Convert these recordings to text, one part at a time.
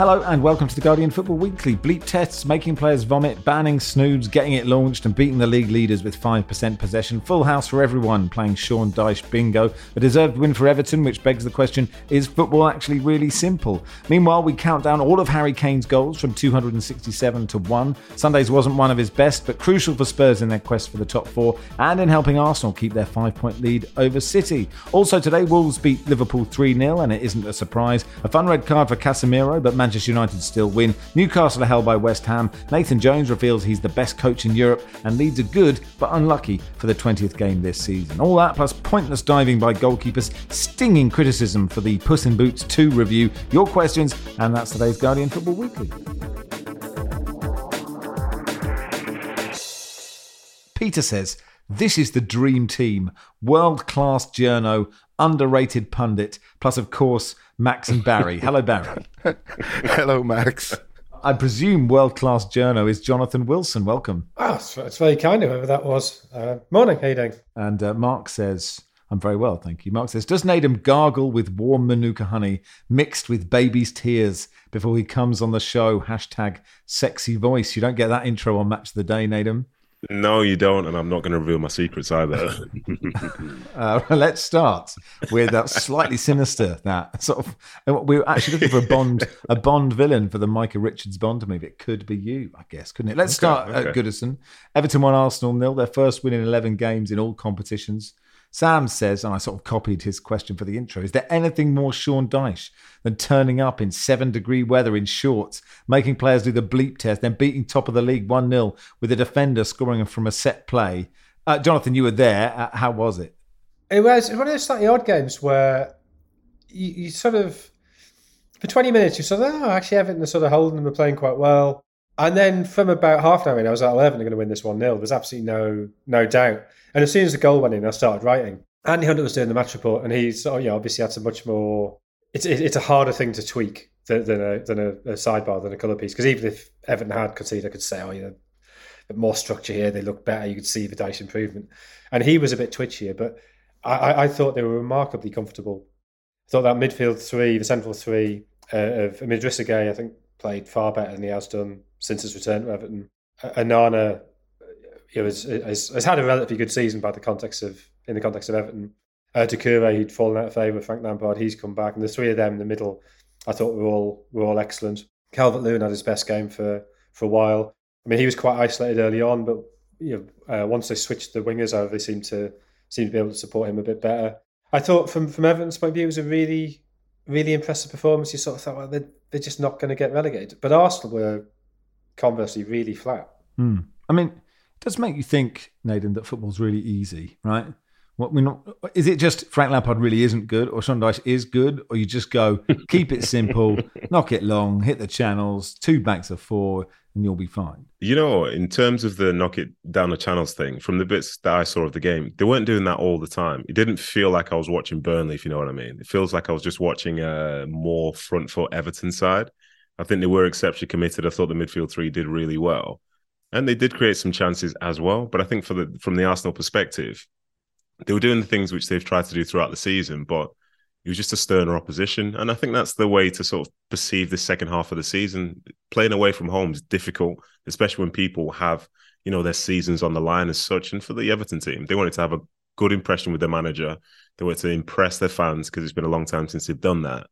Hello and welcome to the Guardian Football Weekly. Bleep tests, making players vomit, banning snoods, getting it launched, and beating the league leaders with 5% possession. Full house for everyone playing Sean Dyche bingo. A deserved win for Everton, which begs the question is football actually really simple? Meanwhile, we count down all of Harry Kane's goals from 267 to 1. Sunday's wasn't one of his best, but crucial for Spurs in their quest for the top four and in helping Arsenal keep their five point lead over City. Also, today, Wolves beat Liverpool 3 0, and it isn't a surprise. A fun red card for Casemiro, but Manchester Manchester United still win. Newcastle are held by West Ham. Nathan Jones reveals he's the best coach in Europe, and Leeds are good but unlucky for the 20th game this season. All that plus pointless diving by goalkeepers, stinging criticism for the Puss in Boots 2 review, your questions, and that's today's Guardian Football Weekly. Peter says, This is the dream team. World class journo, underrated pundit, plus, of course, Max and Barry. Hello, Barry. Hello, Max. I presume world class journo is Jonathan Wilson. Welcome. Oh, it's, it's very kind of whoever that was. Uh, morning, how you doing? And uh, Mark says, I'm very well, thank you. Mark says, Does Nedum gargle with warm Manuka honey mixed with baby's tears before he comes on the show? Hashtag sexy voice. You don't get that intro on Match of the Day, Nedum. No, you don't, and I'm not going to reveal my secrets either. uh, let's start with that slightly sinister. That sort of we were actually looking for a Bond, a Bond villain for the Micah Richards Bond movie. It could be you, I guess, couldn't it? Let's okay, start okay. at Goodison. Everton won Arsenal nil, their first win in 11 games in all competitions. Sam says, and I sort of copied his question for the intro, is there anything more Sean Dyche than turning up in seven degree weather in shorts, making players do the bleep test, then beating top of the league 1 0 with a defender scoring from a set play? Uh, Jonathan, you were there. Uh, how was it? It was one of those slightly odd games where you, you sort of, for 20 minutes, you sort of, oh, actually, Everton are sort of holding them, are playing quite well. And then from about half an hour in, I was like, well, are going to win this 1 0. There's absolutely no no doubt. And as soon as the goal went in, I started writing. Andy Hunter was doing the match report, and he's oh yeah, obviously had some much more. It's it's a harder thing to tweak than, than a than a, a sidebar than a colour piece because even if Everton had conceded, I could say oh you know, more structure here, they look better. You could see the Dyche improvement, and he was a bit twitchier, but I, I thought they were remarkably comfortable. I thought that midfield three, the central three uh, of I mean, Gueye, I think played far better than he has done since his return to Everton. Onana you know, has, had a relatively good season by the context of in the context of Everton. Uh, Doucouré, he'd fallen out of favour Frank Lampard. He's come back, and the three of them in the middle, I thought were all were all excellent. Calvert Lewin had his best game for for a while. I mean, he was quite isolated early on, but you know, uh, once they switched the wingers over, they seemed to seem to be able to support him a bit better. I thought from from Everton's point of view, it was a really really impressive performance. You sort of thought, well, they're, they're just not going to get relegated. But Arsenal were conversely really flat. Mm. I mean, does make you think, Nedum, that football's really easy, right? What we not is it just Frank Lampard really isn't good, or Sean Dyche is good, or you just go keep it simple, knock it long, hit the channels, two banks of four, and you'll be fine. You know, in terms of the knock it down the channels thing, from the bits that I saw of the game, they weren't doing that all the time. It didn't feel like I was watching Burnley, if you know what I mean. It feels like I was just watching a more front foot Everton side. I think they were exceptionally committed. I thought the midfield three did really well and they did create some chances as well. But I think for the from the Arsenal perspective, they were doing the things which they've tried to do throughout the season, but it was just a sterner opposition. And I think that's the way to sort of perceive the second half of the season. Playing away from home is difficult, especially when people have you know their seasons on the line as such. And for the Everton team, they wanted to have a good impression with their manager. They wanted to impress their fans because it's been a long time since they've done that.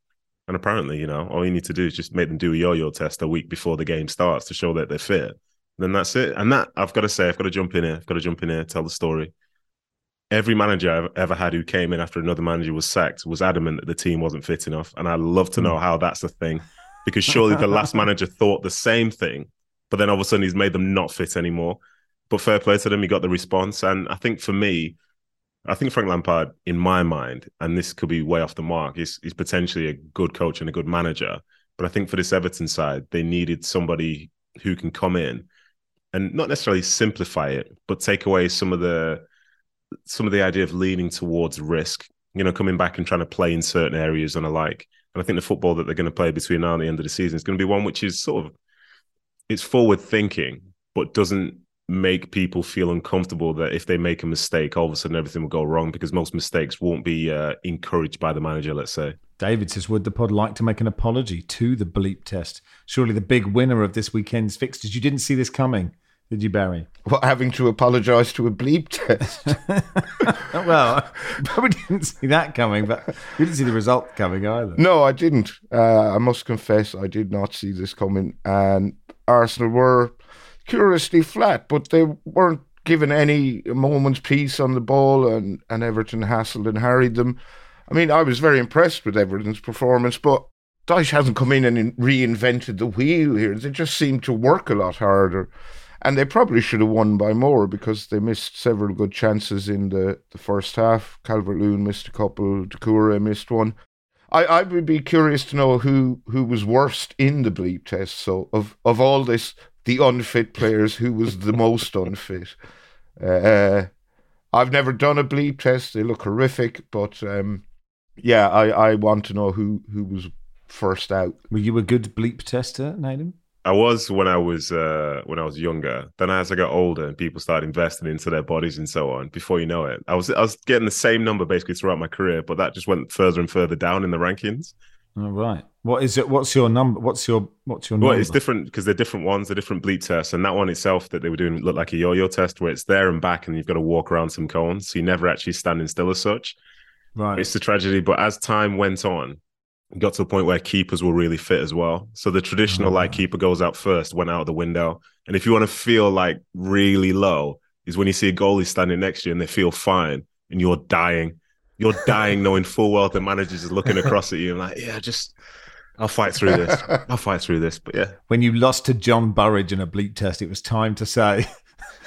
And apparently, you know, all you need to do is just make them do a yo-yo test a week before the game starts to show that they're fit then that's it. And that I've got to say, I've got to jump in here. I've got to jump in here, tell the story. every manager I've ever had who came in after another manager was sacked was adamant that the team wasn't fit enough. And I'd love to know mm. how that's a thing because surely the last manager thought the same thing, but then all of a sudden he's made them not fit anymore. But fair play to them, he got the response. And I think for me, I think Frank Lampard, in my mind, and this could be way off the mark, is he's potentially a good coach and a good manager. But I think for this Everton side, they needed somebody who can come in and not necessarily simplify it, but take away some of the some of the idea of leaning towards risk. You know, coming back and trying to play in certain areas and alike. And I think the football that they're going to play between now and the end of the season is going to be one which is sort of it's forward thinking, but doesn't make people feel uncomfortable that if they make a mistake, all of a sudden everything will go wrong because most mistakes won't be uh, encouraged by the manager, let's say. David says, Would the pod like to make an apology to the bleep test? Surely the big winner of this weekend's fixtures. You didn't see this coming, did you, Barry? What, having to apologise to a bleep test? well, probably didn't see that coming, but we didn't see the result coming either. No, I didn't. Uh, I must confess, I did not see this coming. And Arsenal were curiously flat, but they weren't given any moment's peace on the ball, and, and Everton hassled and harried them. I mean, I was very impressed with Everton's performance, but Dyche hasn't come in and reinvented the wheel here. They just seem to work a lot harder. And they probably should have won by more because they missed several good chances in the, the first half. Calvert Lewin missed a couple, Doucouré missed one. I, I would be curious to know who, who was worst in the bleep test. So, of, of all this, the unfit players, who was the most unfit? Uh, I've never done a bleep test. They look horrific, but um, yeah, I, I want to know who, who was first out. Were you a good bleep tester, Nedum? I was when I was uh, when I was younger. Then as I got older and people started investing into their bodies and so on, before you know it, I was I was getting the same number basically throughout my career, but that just went further and further down in the rankings. All right. What is it? What's your number? What's your what's your number? Well, it's different because they're different ones. They're different bleep tests, and that one itself that they were doing looked like a yo-yo test where it's there and back, and you've got to walk around some cones, so you're never actually standing still as such. Right. It's a tragedy, but as time went on, it got to a point where keepers were really fit as well. So the traditional oh, like keeper goes out first, went out the window, and if you want to feel like really low, is when you see a goalie standing next to you and they feel fine, and you're dying. You're dying knowing full well the manager's is looking across at you and like, yeah, just I'll fight through this. I'll fight through this. But yeah. When you lost to John Burridge in a bleep test, it was time to say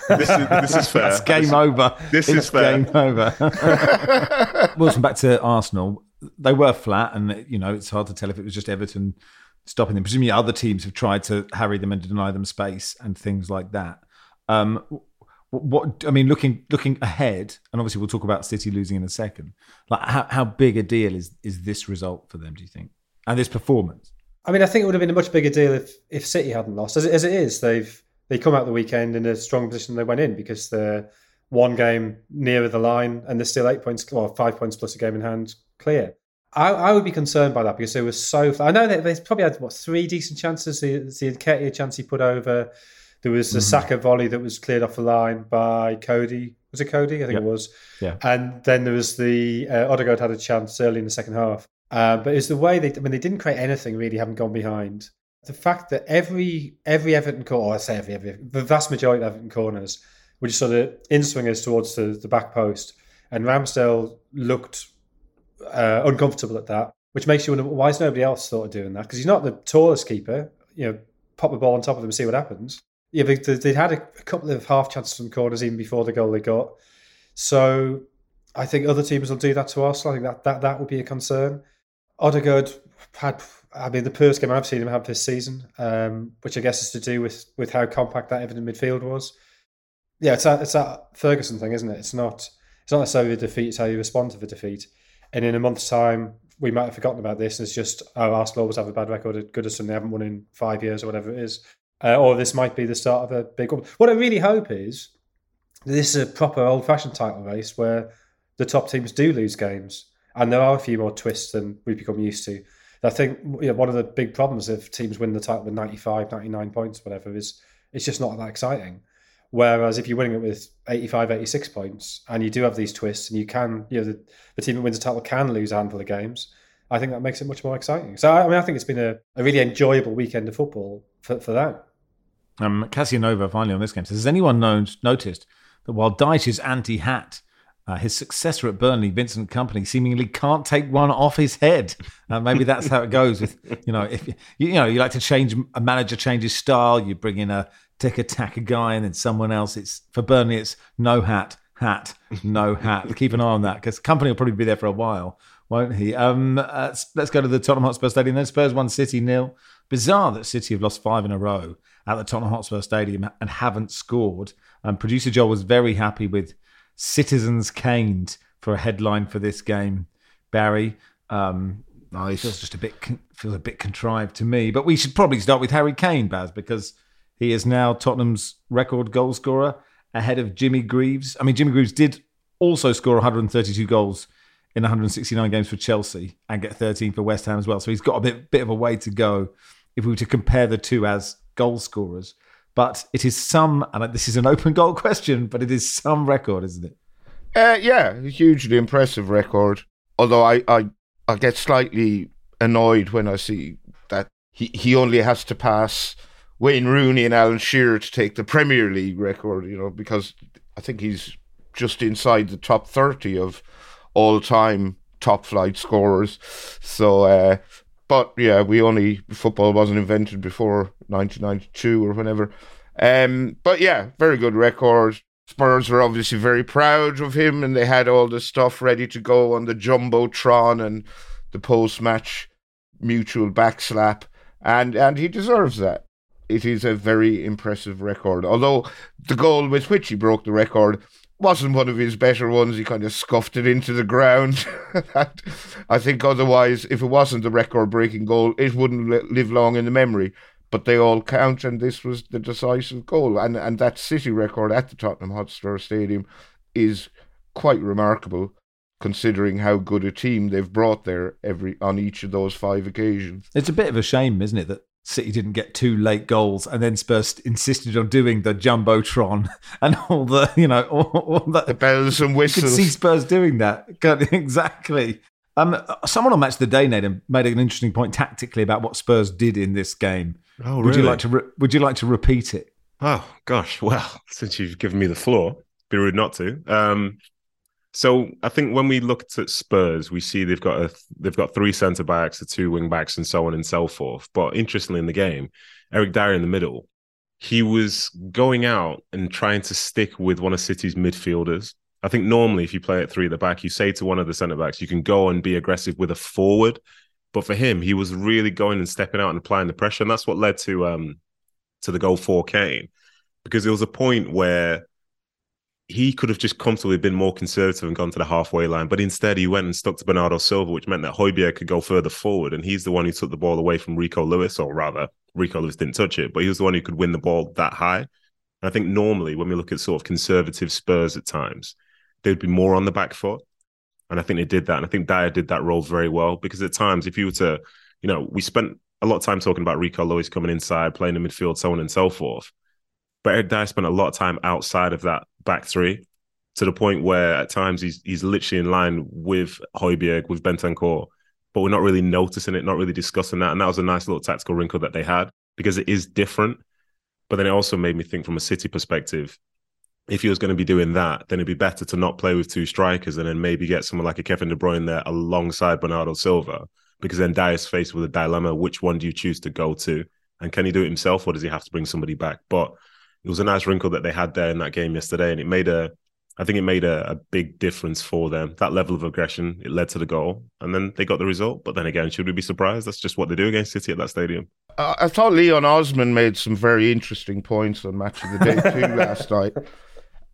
this is, this is fair. It's game over. This it's is fair. game over. Wilson, back to Arsenal. They were flat, and you know it's hard to tell if it was just Everton stopping them. Presumably, other teams have tried to harry them and deny them space and things like that. Um, what I mean, looking looking ahead, and obviously we'll talk about City losing in a second. Like, how, how big a deal is is this result for them? Do you think, and this performance? I mean, I think it would have been a much bigger deal if if City hadn't lost. As it, as it is, they've they come out the weekend in a strong position they went in because they're one game nearer the line and they're still eight points or five points plus a game in hand clear. I, I would be concerned by that because they were so. I know that they probably had what three decent chances. The the Nketiah chance he put over. There was the mm-hmm. Saka volley that was cleared off the line by Coady. Was it Coady? I think yep. it was. Yeah. And then there was the uh, Odegaard had a chance early in the second half. Uh, but it's the way they. I mean, they didn't create anything really. Haven't gone behind the fact that every every Everton corner, or I say every, every the vast majority of Everton corners were just sort of in swingers towards the, the back post, and Ramsdale looked uh, uncomfortable at that, which makes you wonder why is nobody else thought of doing that? Because he's not the tallest keeper. You know, pop the ball on top of him and see what happens. Yeah, but they'd had a, a couple of half chances from corners even before the goal they got. So I think other teams will do that to us. I think that that, that would be a concern. Odegaard had I mean, the first game I've seen him have this season, um, which I guess is to do with with how compact that Everton midfield was. Yeah, it's that it's that Ferguson thing, isn't it? It's not it's not necessarily the defeat; it's how you respond to the defeat. And in a month's time, we might have forgotten about this, and it's just oh, Arsenal always have a bad record at Goodison; they haven't won in five years or whatever it is. Uh, or this might be the start of a big one. What I really hope is this is a proper old-fashioned title race where the top teams do lose games, and there are a few more twists than we've become used to. I think you know, one of the big problems if teams win the title with 95, 99 points, whatever, is it's just not that exciting. Whereas if you're winning it with 85, 86 points and you do have these twists and you can, you know, the, the team that wins the title can lose a handful of games, I think that makes it much more exciting. So, I mean, I think it's been a, a really enjoyable weekend of football for, for that. Um, Cassianova finally on this game says, Has anyone known, noticed that while Dyche's anti hat Uh, his successor at Burnley, Vincent Kompany, seemingly can't take one off his head. Uh, maybe that's how it goes. With you know, if you, you know you like to change a manager changes style, you bring in a tick attack guy and then someone else. It's for Burnley, it's no hat, hat, no hat. Keep an eye on that because Company will probably be there for a while, won't he? Um, uh, let's go to the Tottenham Hotspur Stadium. Then Spurs one, City nil. Bizarre that City have lost five in a row at the Tottenham Hotspur Stadium and haven't scored. Um, Producer Joel was very happy with Citizens Kaned for a headline for this game. Barry, um, nice. Feels just a bit feels a bit contrived to me. But we should probably start with Harry Kane, Baz, because he is now Tottenham's record goal scorer ahead of Jimmy Greaves. I mean, Jimmy Greaves did also score 132 goals in 169 games for Chelsea and get 13 for West Ham as well. So he's got a bit bit of a way to go if we were to compare the two as goal scorers but it is some, and this is an open goal question, but it is some record, isn't it? Uh, yeah, hugely impressive record. Although I, I, I get slightly annoyed when I see that he, he only has to pass Wayne Rooney and Alan Shearer to take the Premier League record, you know, because I think he's just inside the top 30 of all time top flight scorers. So, uh, but yeah, we only football wasn't invented before 1992 or whenever. Um, but yeah, very good record. Spurs were obviously very proud of him, and they had all the stuff ready to go on the jumbotron and the post-match mutual backslap, and and he deserves that. It is a very impressive record. Although the goal with which he broke the record wasn't one of his better ones. He kind of scuffed it into the ground. I think otherwise, if it wasn't a record breaking goal, it wouldn't live long in the memory. But they all count, and this was the decisive goal. And, and that City record at the Tottenham Hotspur Stadium is quite remarkable considering how good a team they've brought there every on each of those five occasions. It's a bit of a shame, isn't it, that City didn't get two late goals, and then Spurs insisted on doing the jumbotron and all the, you know, all, all the, the bells and whistles. You could see Spurs doing that exactly. Um, someone on Match the Day, Nedum, made an interesting point tactically about what Spurs did in this game. Oh, really? Would you like to? Re- would you like to repeat it? Oh gosh, well, since you've given me the floor, be rude not to. Um, so I think when we looked at Spurs, we see they've got a they've got three centre backs, the two wing backs, and so on and so forth. But interestingly, in the game, Eric Dier in the middle, he was going out and trying to stick with one of City's midfielders. I think normally, if you play at three at the back, you say to one of the centre backs, you can go and be aggressive with a forward. But for him, he was really going and stepping out and applying the pressure, and that's what led to um to the goal for Kane, because there was a point where he could have just comfortably been more conservative and gone to the halfway line, but instead he went and stuck to Bernardo Silva, which meant that Højbjerg could go further forward, and he's the one who took the ball away from Rico Lewis, or rather, Rico Lewis didn't touch it, but he was the one who could win the ball that high. And I think normally when we look at sort of conservative Spurs at times, they'd be more on the back foot, and I think they did that, and I think Dier did that role very well because at times, if you were to, you know, we spent a lot of time talking about Rico Lewis coming inside, playing in midfield, so on and so forth. But Dier spent a lot of time outside of that back three to the point where at times he's he's literally in line with Højbjerg, with Bentancur, but we're not really noticing it, not really discussing that. And that was a nice little tactical wrinkle that they had because it is different. But then it also made me think from a City perspective, if he was going to be doing that, then it'd be better to not play with two strikers and then maybe get someone like a Kevin De Bruyne there alongside Bernardo Silva, because then Dier's faced with a dilemma: which one do you choose to go to, and can he do it himself, or does he have to bring somebody back? But it was a nice wrinkle that they had there in that game yesterday, and it made a I think it made a, a, big difference for them. That level of aggression, it led to the goal, and then they got the result. But then again, should we be surprised? That's just what they do against City at that stadium. Uh, I thought Leon Osman made some very interesting points on Match of the Day too last night,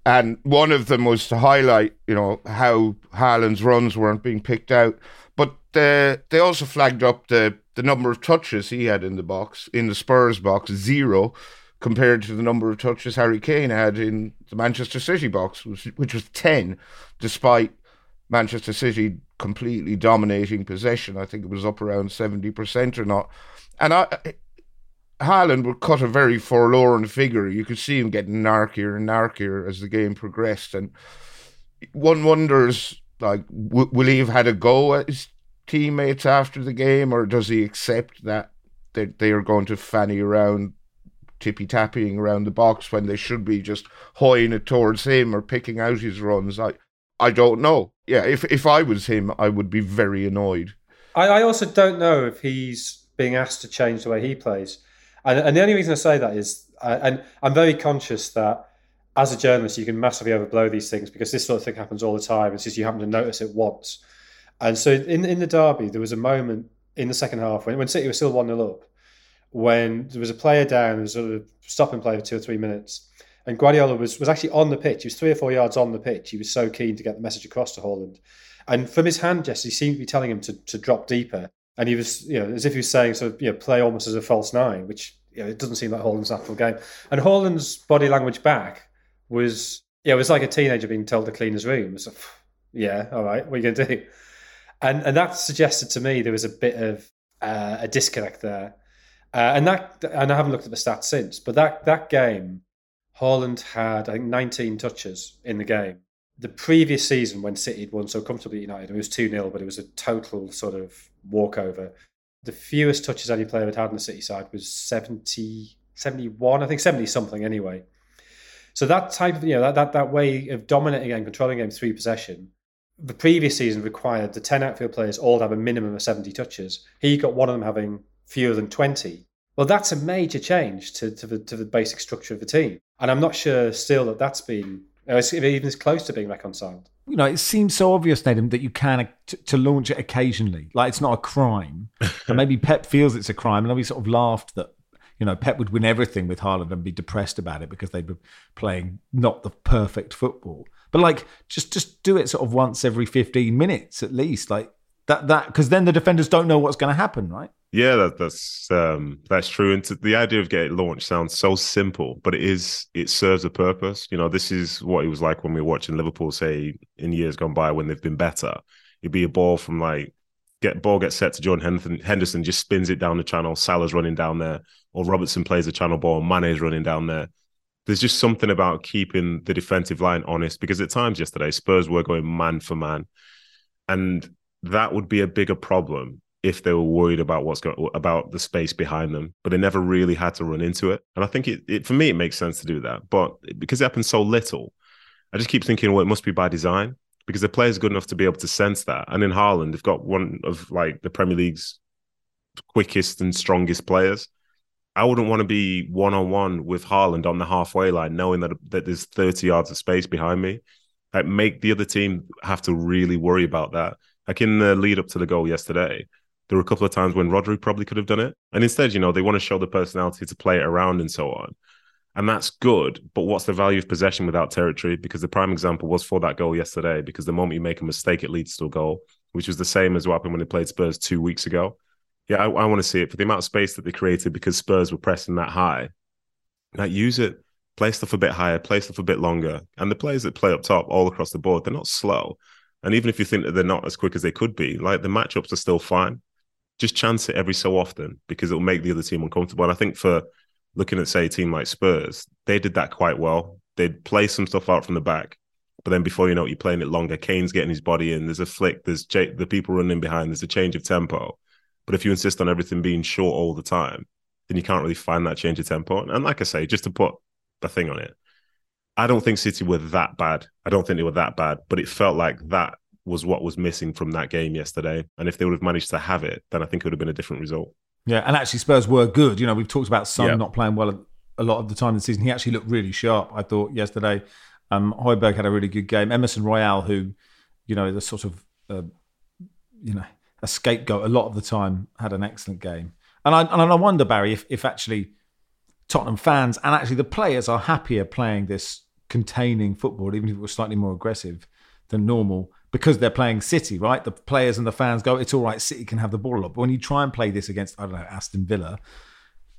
and one of them was to highlight, you know, how Haaland's runs weren't being picked out, but uh, they also flagged up the the number of touches he had in the box in the Spurs box, zero compared to the number of touches Harry Kane had in the Manchester City box, which, which was 10, despite Manchester City completely dominating possession. I think it was up around 70% or not. And I, Haaland would cut a very forlorn figure. You could see him getting narkier and narkier as the game progressed. And one wonders, like, w- will he have had a go at his teammates after the game, or does he accept that they, they are going to fanny around tippy tapping around the box when they should be just hoying it towards him or picking out his runs. I I don't know. Yeah, if if I was him, I would be very annoyed. I, I also don't know if he's being asked to change the way he plays, and, and the only reason I say that is, and I'm very conscious that as a journalist, you can massively overblow these things because this sort of thing happens all the time. It's just you happen to notice it once. And so in in the derby, there was a moment in the second half when, when City was still one 0 up, when there was a player down, there was sort of stopping play for two or three minutes, and Guardiola was was actually on the pitch. He was three or four yards on the pitch. He was so keen to get the message across to Haaland, and from his hand gesture, he seemed to be telling him to to drop deeper. And he was, you know, as if he was saying, sort of, you know, play almost as a false nine, which you know, it doesn't seem like Haaland's natural game. And Haaland's body language back was, yeah, it was like a teenager being told to clean his room. It was like, yeah, all right, what are you going to do? And and that suggested to me there was a bit of uh, a disconnect there. Uh, and that, and I haven't looked at the stats since, but that that game, Haaland had I think 19 touches in the game. The previous season, when City had won so comfortably United, it was 2 0, but it was a total sort of walkover. The fewest touches any player had had in the City side was 70, 71, I think 70 something anyway. So that type of, you know, that, that, that way of dominating and controlling games through possession, the previous season required the 10 outfield players all to have a minimum of 70 touches. He got one of them having fewer than 20. Well, that's a major change to, to, the, to the basic structure of the team. And I'm not sure still that that's been, uh, even as close to being reconciled. You know, it seems so obvious, Nedum, that you can uh, to, to launch it occasionally. Like it's not a crime. and maybe Pep feels it's a crime. And we sort of laughed that you know, Pep would win everything with Haaland and be depressed about it because they'd be playing not the perfect football. But like, just just do it sort of once every fifteen minutes at least, like that that because then the defenders don't know what's going to happen, right? Yeah, that, that's um, that's true. And the idea of getting launched sounds so simple, but it is it serves a purpose. You know, this is what it was like when we were watching Liverpool, say in years gone by when they've been better. It'd be a ball from like get ball gets set to John Henderson, Henderson just spins it down the channel. Salah's running down there, or Robertson plays the channel ball. Mane's running down there. There's just something about keeping the defensive line honest because at times yesterday Spurs were going man for man, and that would be a bigger problem if they were worried about what's going about the space behind them, but they never really had to run into it. And I think it, it for me it makes sense to do that, but because it happens so little, I just keep thinking, well, it must be by design because the player's good enough to be able to sense that. And in Haaland, they've got one of like the Premier League's quickest and strongest players. I wouldn't want to be one on one with Haaland on the halfway line, knowing that that there's 30 yards of space behind me. Like make the other team have to really worry about that. Like in the lead up to the goal yesterday, there were a couple of times when Rodri probably could have done it. And instead, you know, they want to show the personality to play it around and so on. And that's good. But what's the value of possession without territory? Because the prime example was for that goal yesterday, because the moment you make a mistake, it leads to a goal, which was the same as what happened when they played Spurs two weeks ago. Yeah, I, I want to see it for the amount of space that they created because Spurs were pressing that high. Like, use it, play stuff a bit higher, play stuff a bit longer. And the players that play up top all across the board, they're not slow. And even if you think that they're not as quick as they could be, like the matchups are still fine just chance it every so often because it'll make the other team uncomfortable. And I think for looking at say a team like Spurs, they did that quite well. They'd play some stuff out from the back, but then before you know it, you're playing it longer. Kane's getting his body in. There's a flick. There's J- the people running behind. There's a change of tempo. But if you insist on everything being short all the time, then you can't really find that change of tempo. And like I say, just to put the thing on it, I don't think City were that bad. I don't think they were that bad, but it felt like that was what was missing from that game yesterday. And if they would have managed to have it, then I think it would have been a different result. Yeah, and actually Spurs were good. You know, we've talked about Son yeah. not playing well a lot of the time in the season. He actually looked really sharp. I thought yesterday. Um, Højbjerg had a really good game. Emerson Royal, who, you know, the sort of, uh, you know, a scapegoat a lot of the time, had an excellent game. And I and I wonder Barry if if actually Tottenham fans and actually the players are happier playing this containing football, even if it was slightly more aggressive than normal because they're playing City, right? The players and the fans go, it's all right, City can have the ball a lot. But when you try and play this against, I don't know, Aston Villa,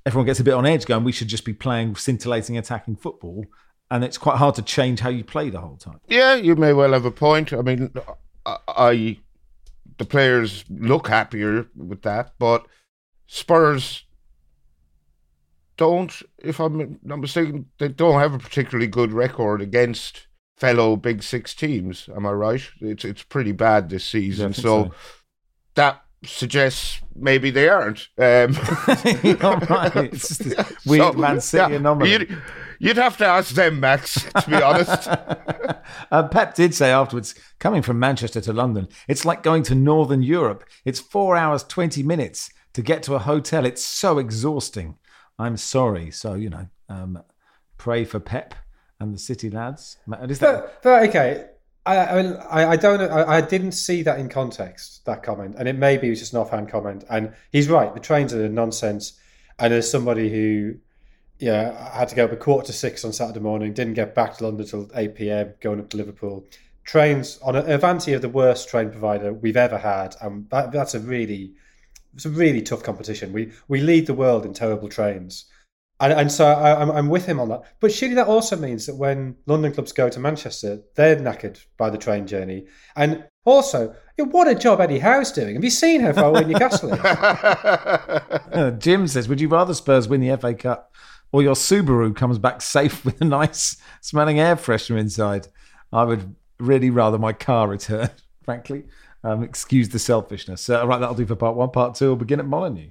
everyone gets a bit on edge going, we should just be playing scintillating attacking football. And it's quite hard to change how you play the whole time. Yeah, you may well have a point. I mean, I, the players look happier with that, but Spurs don't, if I'm not mistaken, they don't have a particularly good record against fellow Big Six teams. Am I right? It's it's pretty bad this season. Yeah, so, so, that suggests maybe they aren't. Um, right. It's just this weird so, Man City yeah, anomaly. You'd, you'd have to ask them, Max, to be honest. uh, Pep did say afterwards, coming from Manchester to London, it's like going to Northern Europe. It's four hours, 20 minutes to get to a hotel. It's so exhausting. I'm sorry. So, you know, um, pray for Pep and the City lads. Is that... But, but okay, I, I, mean, I, I don't. I, I didn't see that in context. That comment, and it maybe was just an offhand comment. And he's right. The trains are nonsense. And as somebody who, yeah, had to go up at quarter to six on Saturday morning, didn't get back to London till eight pm, going up to Liverpool. Trains on Avanti are the worst train provider we've ever had, and that, that's a really, it's a really tough competition. We we lead the world in terrible trains. And, and so I, am I'm with him on that. But surely that also means that when London clubs go to Manchester, they're knackered by the train journey. And also, what a job Eddie Howe's doing. Have you seen how far away Newcastle is? Jim says, would you rather Spurs win the FA Cup or your Subaru comes back safe with a nice smelling air freshener inside? I would really rather my car return, frankly. Um, excuse the selfishness. Uh, right, that'll do for part one. Part two will begin at Molineux.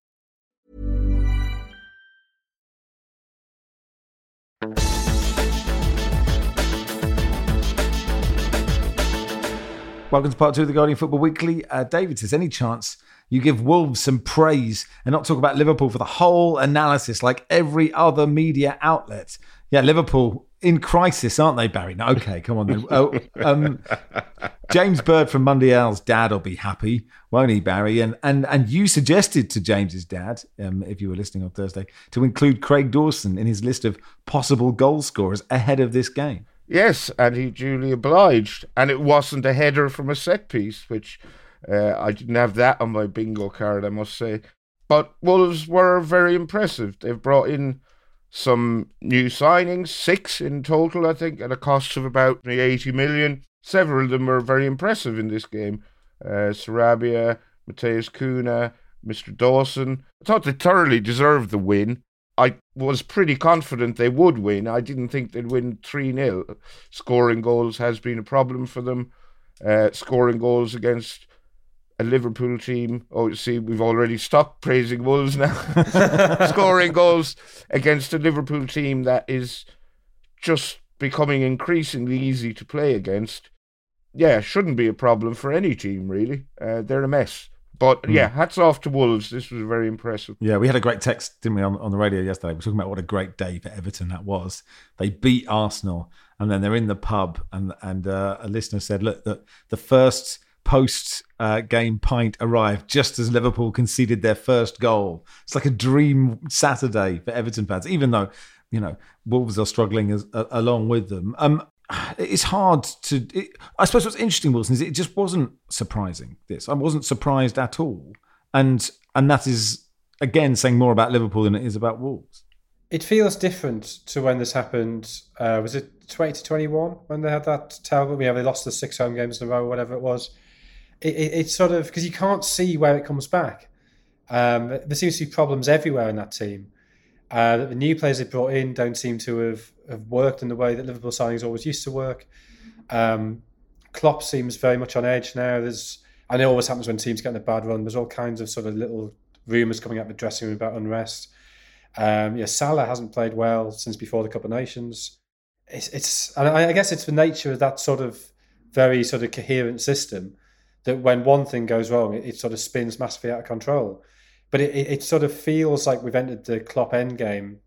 Welcome to part two of the Guardian Football Weekly. Uh, David says, any chance you give Wolves some praise and not talk about Liverpool for the whole analysis like every other media outlet? Yeah, Liverpool in crisis, aren't they, Barry? No, okay, come on then. Oh, um, James Bird from Mundial's dad will be happy, won't he, Barry? And and and you suggested to James's dad, um, if you were listening on Thursday, to include Craig Dawson in his list of possible goal scorers ahead of this game. Yes, and he duly obliged. And it wasn't a header from a set piece, which uh, I didn't have that on my bingo card, I must say. But Wolves were very impressive. They've brought in some new signings, six in total, I think, at a cost of about 80 million. Several of them were very impressive in this game. Uh, Sarabia, Matheus Cunha, Mr. Dawson. I thought they thoroughly deserved the win. Was pretty confident they would win. I didn't think they'd win 3 0. Scoring goals has been a problem for them. Uh, scoring goals against a Liverpool team. Oh, see, we've already stopped praising Wolves now. scoring goals against a Liverpool team that is just becoming increasingly easy to play against. Yeah, shouldn't be a problem for any team, really. Uh, they're a mess. But mm. yeah, hats off to Wolves. This was very impressive. Yeah, we had a great text, didn't we, on, on the radio yesterday? We were talking about what a great day for Everton that was. They beat Arsenal, and then they're in the pub, and and uh, a listener said, "Look, the, the first post uh, game pint arrived just as Liverpool conceded their first goal. It's like a dream Saturday for Everton fans, even though." You know, Wolves are struggling as, along with them. Um, it's hard to. It, I suppose what's interesting, Wilson, is it just wasn't surprising. This I wasn't surprised at all, and and that is again saying more about Liverpool than it is about Wolves. It feels different to when this happened. Uh, was it twenty to twenty one when they had that terrible? Yeah, they lost the six home games in a row, whatever it was. It, it, it's sort of because you can't see where it comes back. Um, there seems to be problems everywhere in that team. Uh, the new players they brought in don't seem to have, have worked in the way that Liverpool signings always used to work. Um, Klopp seems very much on edge now. There's and it always happens when teams get in a bad run. There's all kinds of sort of little rumours coming out of the dressing room about unrest. Um, yeah, Salah hasn't played well since before the Cup of Nations. It's, it's and I guess it's the nature of that sort of very sort of coherent system that when one thing goes wrong, it, it sort of spins massively out of control. But it, it, sort of feels like we've entered the Klopp end game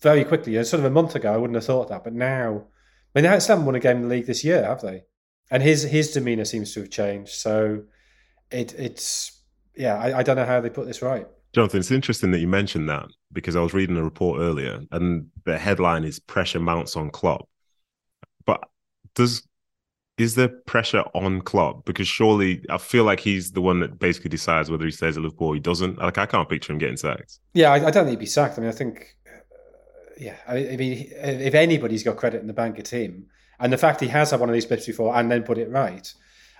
very quickly. Sort of a month ago, I wouldn't have thought that, but now, I mean, they haven't won a game in the league this year, have they? And his his demeanour seems to have changed. So it it's yeah, I, I don't know how they put this right. Jonathan, it's interesting that you mentioned that because I was reading a report earlier, and the headline is "Pressure Mounts on Klopp." But does is there pressure on Klopp? Because surely I feel like he's the one that basically decides whether he stays at Liverpool or he doesn't. Like I can't picture him getting sacked. Yeah, I, I don't think he'd be sacked. I mean, I think, yeah, I, I mean, uh, if anybody's got credit in the bank, it's him. And the fact he has had one of these blips before and then put it right,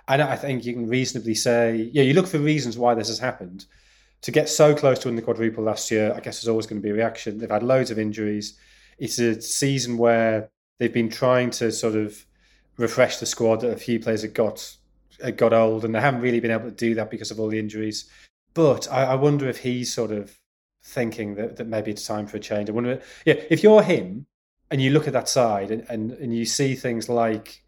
and I think you can reasonably say, yeah, you look for reasons why this has happened. To get so close to winning the quadruple last year, I guess there's always going to be a reaction. They've had loads of injuries. It's a season where they've been trying to sort of refresh the squad. A few players have got got old, and they haven't really been able to do that because of all the injuries. But I, I wonder if he's sort of thinking that, that maybe it's time for a change. I wonder, yeah, if you're him and you look at that side and, and, and you see things like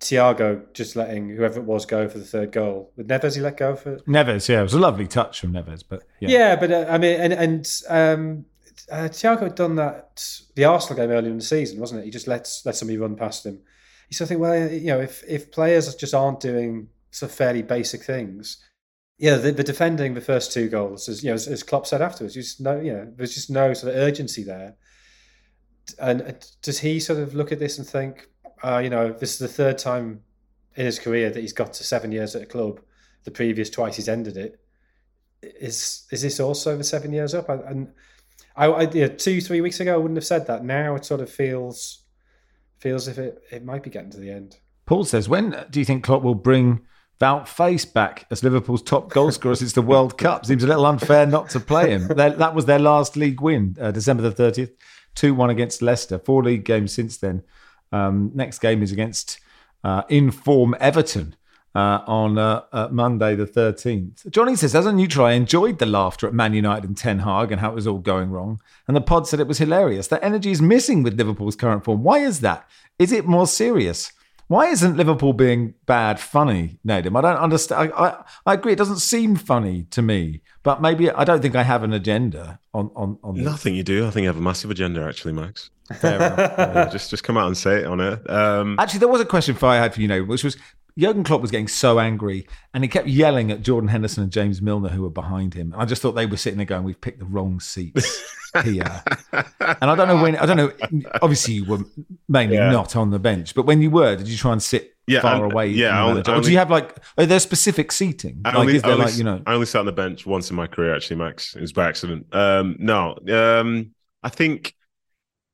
Thiago just letting whoever it was go for the third goal. With Neves, he let go for Neves. Yeah, it was a lovely touch from Neves, but yeah, yeah but uh, I mean, and and um, uh, Thiago had done that the Arsenal game earlier in the season, wasn't it? He just lets let somebody run past him. You sort of think, well, you know, if if players just aren't doing sort of fairly basic things, yeah, the, the defending the first two goals, as you know, as, as Klopp said afterwards, just you know, there's just no sort of urgency there. And does he sort of look at this and think, uh, you know, this is the third time in his career that he's got to seven years at a club. The previous twice he's ended it. Is is this also the seven years up? And I, I yeah, two three weeks ago I wouldn't have said that. Now it sort of feels feels if it it might be getting to the end. Paul says, when do you think Klopp will bring Wout Faes back as Liverpool's top goal scorer since the World Cup? Seems a little unfair not to play him. that, that was their last league win, uh, December the 30th, 2 1 against Leicester. Four league games since then. Um, next game is against uh, Inform Everton. Uh, on uh, uh, Monday the 13th. Johnny says, as a neutral, I enjoyed the laughter at Man United and Ten Hag and how it was all going wrong. And the pod said it was hilarious. That energy is missing with Liverpool's current form. Why is that? Is it more serious? Why isn't Liverpool being bad funny, Nedum? I don't understand. I, I, I, agree. It doesn't seem funny to me, but maybe I don't think I have an agenda on on. on Nothing you do. I think you have a massive agenda, actually, Max. Fair enough. yeah, just just come out and say it on it. Um, actually, there was a question for I had for you, know, which was Jurgen Klopp was getting so angry and he kept yelling at Jordan Henderson and James Milner who were behind him. And I just thought they were sitting there going, We've picked the wrong seats here. and I don't know when I don't know obviously you were mainly yeah. not on the bench, but when you were, did you try and sit yeah, far away? Yeah, only, or do you have like are there specific seating? I like only, is there only, like, you know I only sat on the bench once in my career actually, Max. It was by accident. Um no. Um I think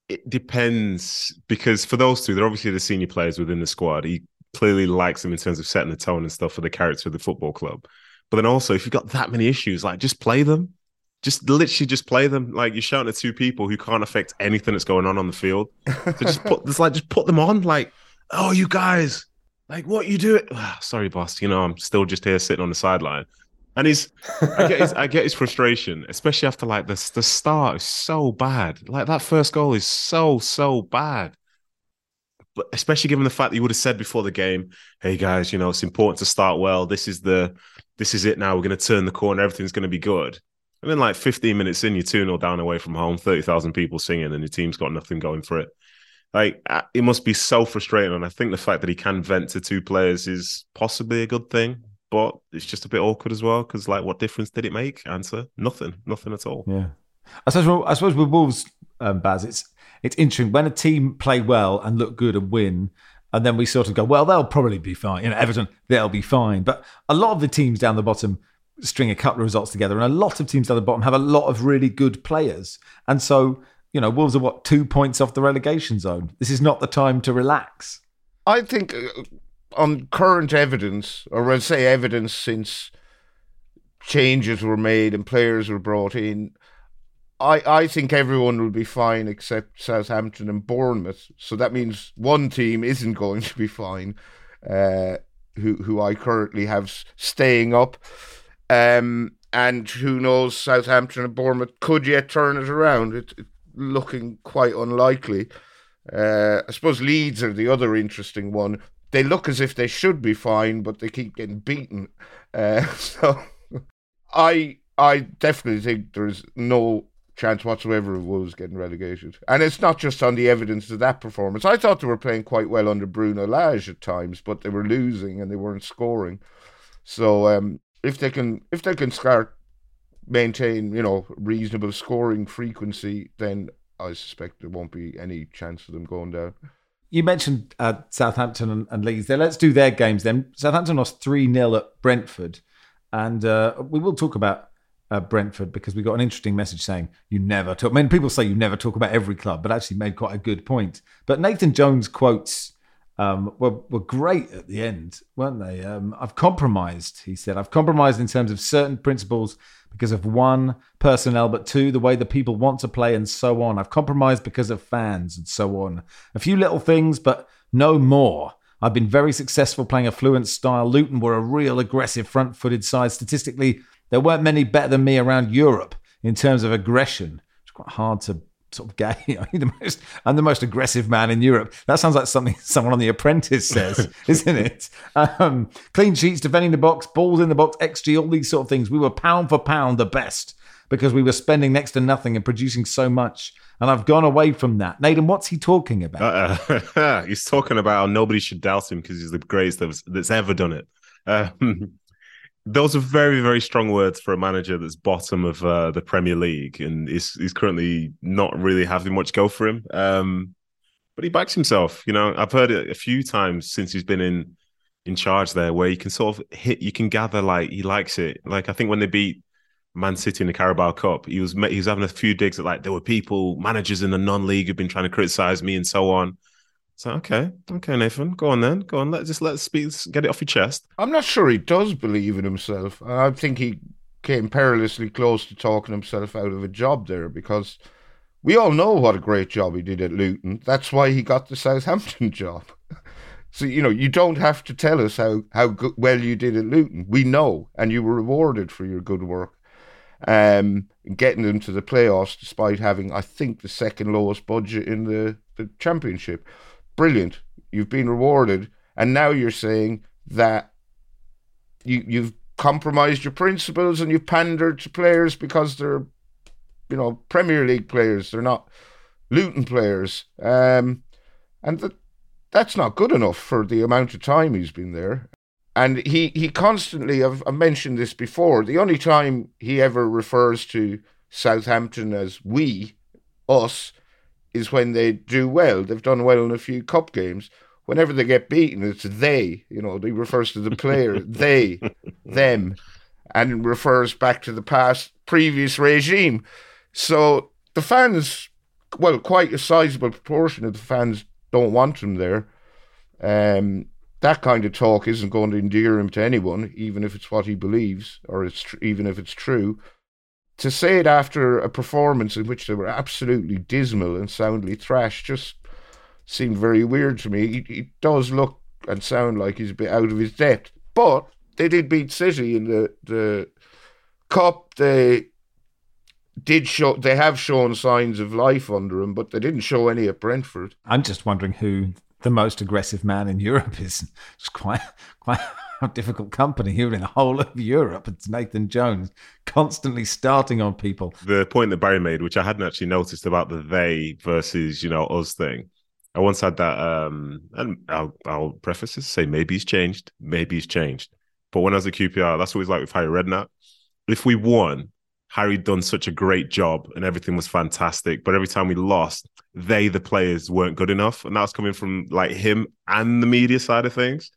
it depends because for those two, they're obviously the senior players within the squad. He clearly likes them in terms of setting the tone and stuff for the character of the football club. But then also, if you've got that many issues, like just play them. Just literally just play them. Like you're shouting at two people who can't affect anything that's going on on the field. So just put this like just put them on. Like, oh, you guys, like what you doing? Ah, sorry, boss. You know, I'm still just here sitting on the sideline. And he's, I get his, I get his frustration, especially after like the the start is so bad. Like that first goal is so so bad. But especially given the fact that you would have said before the game, "Hey guys, you know it's important to start well. This is the, this is it now. We're going to turn the corner. Everything's going to be good." And then like 15 minutes in, you're 2 0 down away from home, 30,000 people singing, and your team's got nothing going for it. Like uh, it must be so frustrating. And I think the fact that he can vent to two players is possibly a good thing but it's just a bit awkward as well because, like, what difference did it make? Answer: nothing, nothing at all. Yeah, I suppose. I suppose with Wolves, um, Baz, it's it's interesting when a team play well and look good and win, and then we sort of go, well, they'll probably be fine. You know, Everton, they'll be fine. But a lot of the teams down the bottom string a couple of results together, and a lot of teams down the bottom have a lot of really good players, and so. You know, Wolves are what two points off the relegation zone. This is not the time to relax. I think uh, on current evidence, or I'll say evidence since changes were made and players were brought in, I, I think everyone will be fine except Southampton and Bournemouth. So that means one team isn't going to be fine, uh, who who I currently have staying up. Um, and who knows, Southampton and Bournemouth could yet turn it around. It's it looking quite unlikely. Uh, I suppose Leeds are the other interesting one they look as if they should be fine, but they keep getting beaten. Uh, so I I definitely think there's no chance whatsoever of Wolves getting relegated. And it's not just on the evidence of that performance. I thought they were playing quite well under Bruno Lage at times, but they were losing and they weren't scoring. So um, if they can if they can start maintain, you know, reasonable scoring frequency, then I suspect there won't be any chance of them going down. you mentioned uh, Southampton and, and, Leeds there. Let's do their games then. Southampton lost 3 0 at Brentford. And uh, we will talk about uh, Brentford because we got an interesting message saying you never talk. I mean, people say you never talk about every club, but actually made quite a good point. But Nathan Jones quotes um, were, were great at the end, weren't they? Um, I've compromised, he said. I've compromised in terms of certain principles because of one, personnel, but two, the way the people want to play and so on. I've compromised because of fans and so on. A few little things, but no more. I've been very successful playing a fluent style. Luton were a real aggressive front footed side. Statistically, there weren't many better than me around Europe in terms of aggression. It's quite hard to sort of gay. I'm the most, I'm the most aggressive man in Europe. That sounds like something someone on The Apprentice says, isn't it? Um, clean sheets, defending the box, balls in the box, XG, all these sort of things. We were pound for pound the best because we were spending next to nothing and producing so much. And I've gone away from that. Nedum, what's he talking about? Uh, he's talking about how nobody should doubt him because he's the greatest that's, that's ever done it. Um, those are very, very strong words for a manager that's bottom of uh, the Premier League and is he's currently not really having much go for him. Um, but he backs himself. You know, I've heard it a few times since he's been in in charge there, where you can sort of hit, you can gather like he likes it. Like I think when they beat Man City in the Carabao Cup, he was he was having a few digs at like there were people, managers in the non-league who've been trying to criticize me and so on. So okay, okay, Nathan, go on then, go on. Let just let's speak, get it off your chest. I'm not sure he does believe in himself. I think he came perilously close to talking himself out of a job there because we all know what a great job he did at Luton. That's why he got the Southampton job. So you know you don't have to tell us how how good, well you did at Luton. We know, and you were rewarded for your good work um, getting them to the playoffs despite having, I think, the second lowest budget in the, the championship. Brilliant. You've been rewarded. And now you're saying that you, you've compromised your principles and you've pandered to players because they're, you know, Premier League players. They're not Luton players. Um, and that that's not good enough for the amount of time he's been there and he he constantly I've, I've, mentioned this before the only time he ever refers to southampton as we us is when they do well. They've done well in a few cup games. Whenever they get beaten it's they you know he refers to the player they them and refers back to the past previous regime. So the fans well quite a sizable proportion of the fans don't want him there. Um that kind of talk isn't going to endear him to anyone, even if it's what he believes or it's tr- even if it's true. To say it after a performance in which they were absolutely dismal and soundly thrashed just seemed very weird to me. He, he does look and sound like he's a bit out of his depth, but they did beat City in the the cup. They did show they have shown signs of life under him, but they didn't show any at Brentford. I'm just wondering who the most aggressive man in Europe is just quite quite a difficult company here in the whole of Europe. It's Nathan Jones constantly starting on people. The point that Barry made, which I hadn't actually noticed about the they versus you know us thing. I once had that, um, and I'll, I'll preface this say maybe he's changed, maybe he's changed. But when I was at QPR, that's what always like with Harry Redknapp. If we won, Harry done such a great job and everything was fantastic. But every time we lost, they, the players, weren't good enough. And that was coming from like him and the media side of things.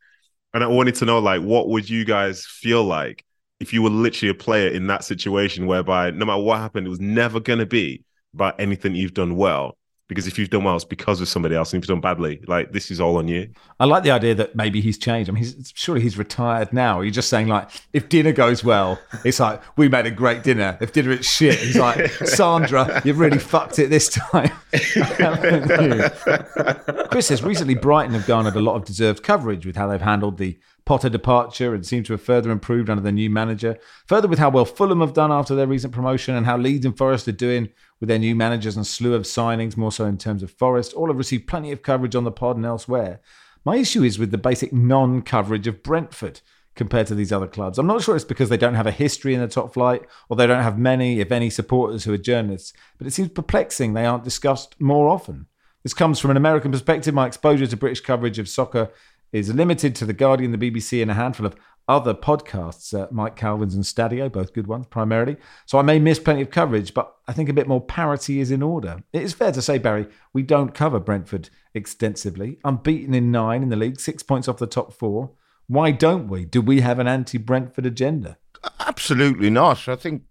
And I wanted to know, like, what would you guys feel like if you were literally a player in that situation whereby no matter what happened, it was never going to be about anything you've done well because if you've done well, it's because of somebody else. And if you've done badly, like this is all on you. I like the idea that maybe he's changed. I mean, he's, surely he's retired now. You're just saying like, if dinner goes well, it's like we made a great dinner. If dinner is shit, he's like, Sandra, you've really fucked it this time. Chris says recently Brighton have garnered a lot of deserved coverage with how they've handled the Potter departure and seem to have further improved under the new manager. Further with how well Fulham have done after their recent promotion and how Leeds and Forest are doing with their new managers and slew of signings, more so in terms of Forest. All have received plenty of coverage on the pod and elsewhere. My issue is with the basic non coverage of Brentford compared to these other clubs. I'm not sure it's because they don't have a history in the top flight or they don't have many, if any, supporters who are journalists, but it seems perplexing they aren't discussed more often. This comes from an American perspective. My exposure to British coverage of soccer is limited to The Guardian, the BBC, and a handful of other podcasts, uh, Mike Calvin's and Stadio, both good ones primarily. So I may miss plenty of coverage, but I think a bit more parity is in order. It is fair to say, Barry, we don't cover Brentford extensively. Unbeaten in nine in the league, six points off the top four. Why don't we? Do we have an anti-Brentford agenda? Absolutely not. I think.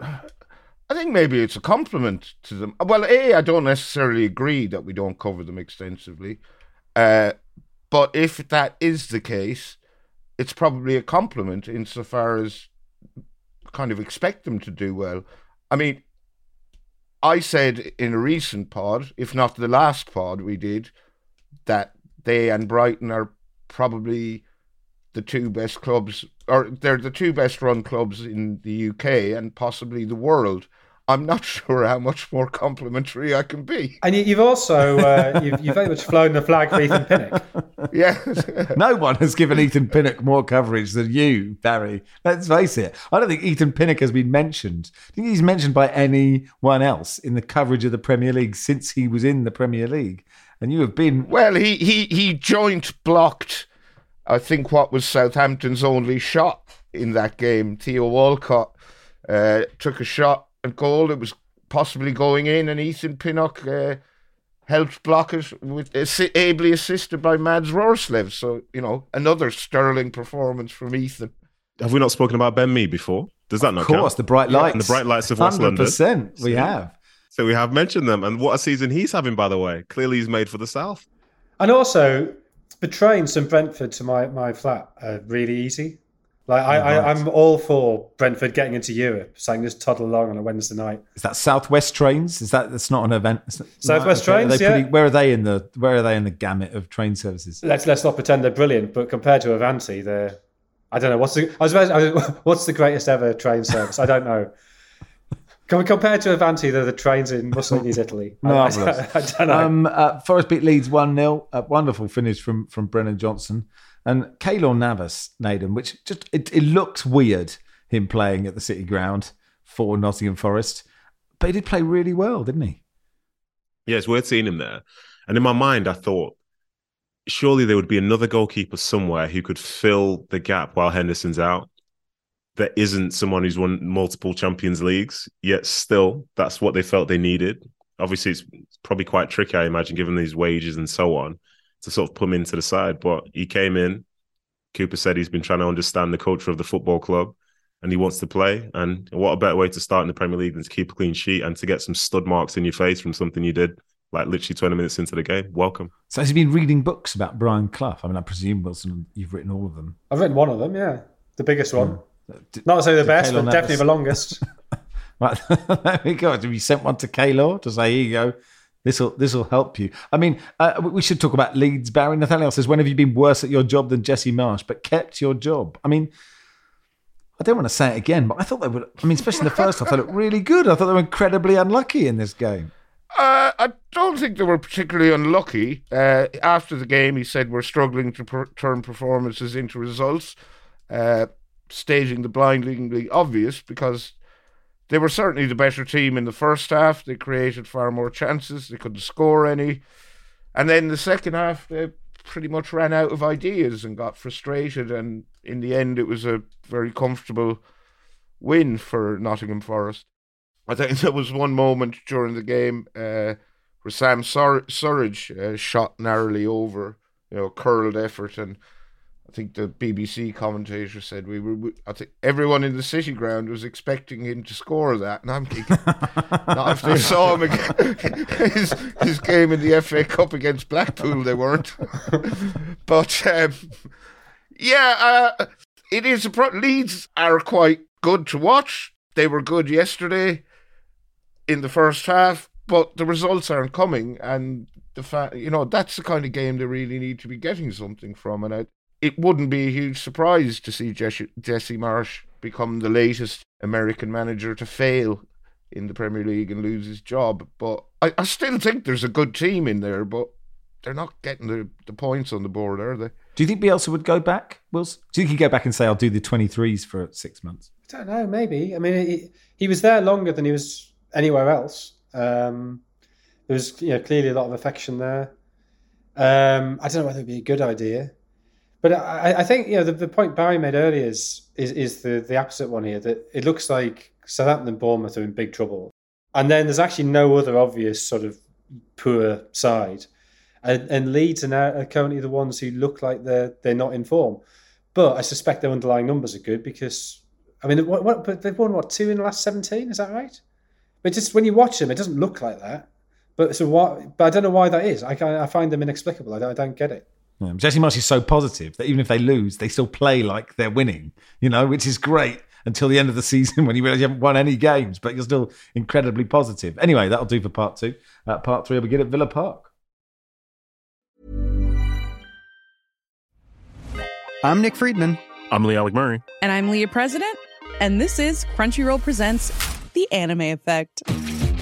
I think maybe it's a compliment to them. Well, a I don't necessarily agree that we don't cover them extensively, uh, but if that is the case, it's probably a compliment insofar as kind of expect them to do well. I mean, I said in a recent pod, if not the last pod we did, that they and Brighton are probably the two best clubs, or they're the two best run clubs in the UK and possibly the world. I'm not sure how much more complimentary I can be. And you've also uh, you've, you've, very much flown the flag for Ethan Pinnock. Yeah, no one has given Ethan Pinnock more coverage than you, Barry. Let's face it. I don't think Ethan Pinnock has been mentioned. I think he's mentioned by anyone else in the coverage of the Premier League since he was in the Premier League. And you have been well. He he he joint blocked. I think what was Southampton's only shot in that game. Theo Walcott uh, took a shot and goal that was possibly going in, and Ethan Pinnock uh, helped block it with uh, ably assisted by Mads Roerslev. So you know, another sterling performance from Ethan. Have we not spoken about Ben Mee before? Does that not of course, count? the bright lights, and the bright lights of West 100%, London. we have. So we have mentioned them, and what a season he's having, by the way. Clearly, he's made for the south. And also, the trains from Brentford to my, my flat are really easy. Like I, I, I'm all for Brentford getting into Europe, saying just toddle along on a Wednesday night. Is that Southwest trains? Is that that's not an event? Southwest trains, are yeah. Pretty, where are they in the where are they in the gamut of train services? Let's let's not pretend they're brilliant, but compared to Avanti, they're I don't know what's the I was about, what's the greatest ever train service? I don't know. Compared to Avanti, they're the trains in Mussolini's Italy. Marvelous. I, I, I, don't know. Um, uh, Forest beat Leeds one 0 A wonderful finish from from Brennan Johnson. And Keylor Navas, Nedum, which just it, it looks weird him playing at the City Ground for Nottingham Forest, but he did play really well, didn't he? Yeah, it's worth seeing him there. And in my mind, I thought surely there would be another goalkeeper somewhere who could fill the gap while Henderson's out. There isn't someone who's won multiple Champions Leagues, yet still that's what they felt they needed. Obviously, it's probably quite tricky, I imagine, given these wages and so on to sort of put him into the side. But he came in. Cooper said he's been trying to understand the culture of the football club and he wants to play. And what a better way to start in the Premier League than to keep a clean sheet and to get some stud marks in your face from something you did like literally 20 minutes into the game. Welcome. So has he been reading books about Brian Clough? I mean, I presume, Wilson, you've written all of them. I've written one of them, yeah. The biggest one. Mm. Not to say the best, but definitely the longest. right, there we go. Have you sent one to Keylor to say, here you go, this will this will help you. I mean, uh, we should talk about Leeds. Barry Nathaniel says, "When have you been worse at your job than Jesse Marsch, but kept your job?" I mean, I don't want to say it again, but I thought they would. I mean, especially in the first half, they looked really good. I thought they were incredibly unlucky in this game. Uh, I don't think they were particularly unlucky. Uh, after the game, he said we're struggling to per- turn performances into results, uh, stating the blindingly obvious because they were certainly the better team in the first half. They created far more chances. They couldn't score any. And then the second half, they pretty much ran out of ideas and got frustrated. And in the end, it was a very comfortable win for Nottingham Forest. I think there was one moment during the game uh, where Sam Sur- Surridge uh, shot narrowly over, you know, curled effort, and I think the BBC commentator said we were. We, I think everyone in the City Ground was expecting him to score that, and I'm thinking, not if they saw him again, his his game in the FA Cup against Blackpool, they weren't. but um, yeah, uh, it is. A pro- Leeds are quite good to watch. They were good yesterday in the first half, but the results aren't coming, and the fact you know that's the kind of game they really need to be getting something from, and I it wouldn't be a huge surprise to see Jesse, Jesse Marsch become the latest American manager to fail in the Premier League and lose his job. But I, I still think there's a good team in there, but they're not getting the, the points on the board, are they? Do you think Bielsa would go back, Wilson? Do you think he'd go back and say, I'll do the 23s for six months? I don't know, maybe. I mean, he, he was there longer than he was anywhere else. Um, there was you know, clearly a lot of affection there. Um, I don't know whether it'd be a good idea. But I, I think you know the, the point Barry made earlier is, is is the the opposite one here. That it looks like Southampton and Bournemouth are in big trouble, and then there's actually no other obvious sort of poor side, and, and Leeds are now are currently the ones who look like they're they're not in form. But I suspect their underlying numbers are good because I mean, what, what but they've won what two in the last seventeen? Is that right? But just when you watch them, it doesn't look like that. But so what? But I don't know why that is. I I find them inexplicable. I don't, I don't get it. Yeah, Jesse Marsch is so positive that even if they lose, they still play like they're winning. You know, which is great until the end of the season when you realize you haven't won any games, but you're still incredibly positive. Anyway, that'll do for part two. Uh, part three, we begin at Villa Park. I'm Nick Friedman. I'm Lee Alec Murray. And I'm Leah President. And this is Crunchyroll Presents The Anime Effect.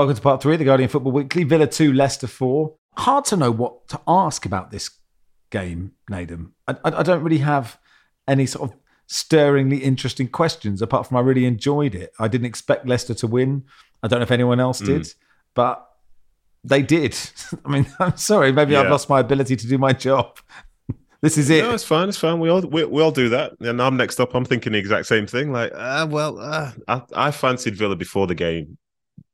Welcome to part three of the Guardian Football Weekly. Villa 2, Leicester 4. Hard to know what to ask about this game, Nedum. I, I, I, don't really have any sort of stirringly interesting questions apart from I really enjoyed it. I didn't expect Leicester to win. I don't know if anyone else did, mm. but they did. I mean, I'm sorry, maybe yeah. I've lost my ability to do my job. this is it. No, it's fine. It's fine. We all we, we all do that. And I'm next up. I'm thinking the exact same thing. Like, uh, well, uh, I, I fancied Villa before the game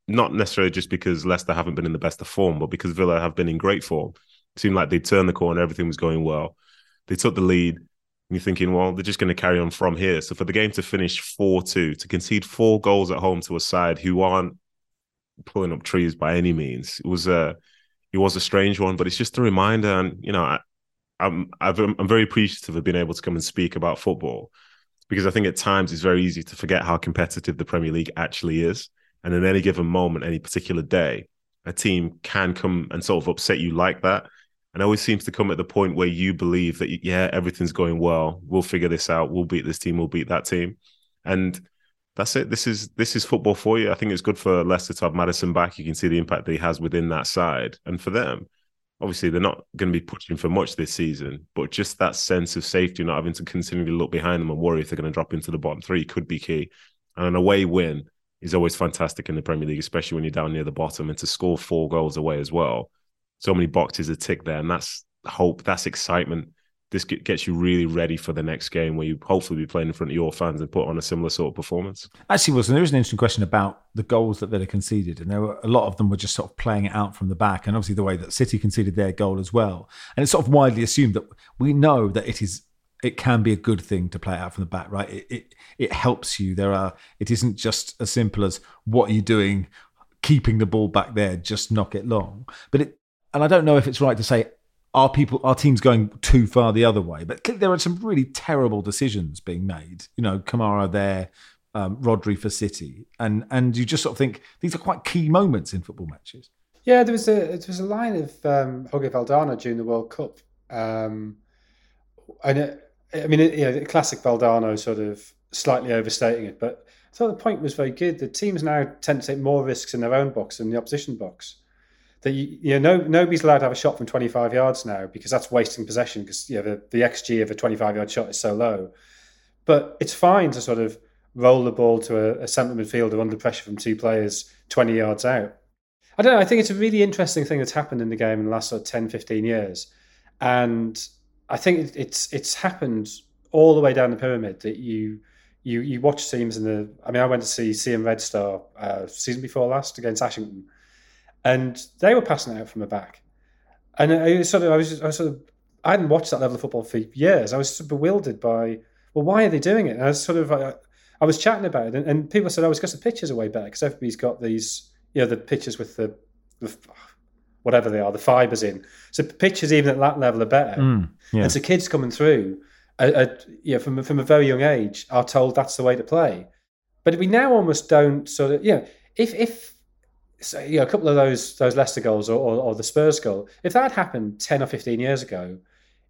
not necessarily just because Leicester haven't been in the best of form, but because Villa have been in great form. It seemed like they turned the corner, everything was going well. They took the lead, and you're thinking, well, they're just going to carry on from here. So for the game to finish 4 2, to concede four goals at home to a side who aren't pulling up trees by any means, it was a it was a strange one, but it's just a reminder. And you know, I, I'm I'm very appreciative of being able to come and speak about football because I think at times it's very easy to forget how competitive the Premier League actually is. And in any given moment, any particular day, a team can come and sort of upset you like that. And always seems to come at the point where you believe that, yeah, everything's going well. We'll figure this out. We'll beat this team. We'll beat that team. And that's it. This is this is football for you. I think it's good for Leicester to have Madison back. You can see the impact that he has within that side. And for them, obviously they're not going to be pushing for much this season, but just that sense of safety, not having to continually look behind them and worry if they're going to drop into the bottom three could be key. And an away win is always fantastic in the Premier League, especially when you're down near the bottom. And to score four goals away as well, so many boxes are ticked there, and that's hope, that's excitement. This gets you really ready for the next game where you hopefully be playing in front of your fans and put on a similar sort of performance. Actually, Wilson, there is an interesting question about the goals that Villa conceded, and there were a lot of them were just sort of playing it out from the back, and obviously the way that City conceded their goal as well. And it's sort of widely assumed that we know that it is it can be a good thing to play out from the back, right? It, it it helps you. There are it isn't just as simple as what are you doing, keeping the ball back there, just knock it long. But it and I don't know if it's right to say are people our teams going too far the other way, but there are some really terrible decisions being made. You know, Kamara there, um, Rodri for City, and and you just sort of think these are quite key moments in football matches. Yeah, there was a there was a line of um, Jorge during the World Cup, um, and it, I mean, you know, classic Valdano sort of slightly overstating it, but I thought the point was very good. The teams now tend to take more risks in their own box than the opposition box. That you, you know, no, nobody's allowed to have a shot from 25 yards now because that's wasting possession because you know, the, the XG of a 25 yard shot is so low. But it's fine to sort of roll the ball to a, a central midfielder under pressure from two players 20 yards out. I don't know. I think it's a really interesting thing that's happened in the game in the last sort of 10, 15 years. And I think it's it's happened all the way down the pyramid that you you you watch teams in the. I mean, I went to see CM Red Star uh, season before last against Ashington, and they were passing it out from the back, and I sort of I was, I was sort of I hadn't watched that level of football for years. I was sort of bewildered by well, why are they doing it? And I was sort of I, I was chatting about it, and, and people said, "Oh, it's because the pitches are way better because everybody's got these you know, the pitches with the, the whatever they are, the fibers in. So pitches even at that level are better. Mm, yeah. And so kids coming through, uh, uh, you know, from from a very young age, are told that's the way to play. But we now almost don't sort of, you know, if if so, you know, a couple of those those Leicester goals or, or, or the Spurs goal, if that had happened ten or fifteen years ago,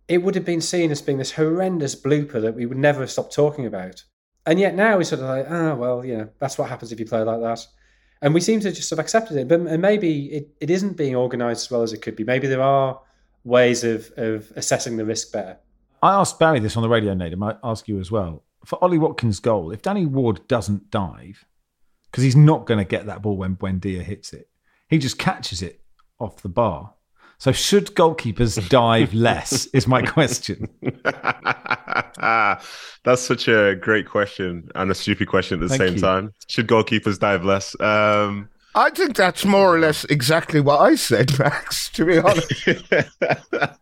it would have been seen as being this horrendous blooper that we would never have stopped talking about. And yet now we're sort of like, oh, well, you know, that's what happens if you play like that. And we seem to just have accepted it. But and maybe it, it isn't being organised as well as it could be. Maybe there are ways of, of assessing the risk better. I asked Barry this on the radio, Nate. I might ask you as well. For Ollie Watkins' goal, if Danny Ward doesn't dive, because he's not going to get that ball when Buendia hits it, he just catches it off the bar. So should goalkeepers dive less? is my question. That's such a great question and a stupid question at the Thank same you. time. Should goalkeepers dive less? Um, I think that's more or less exactly what I said, Max. To be honest,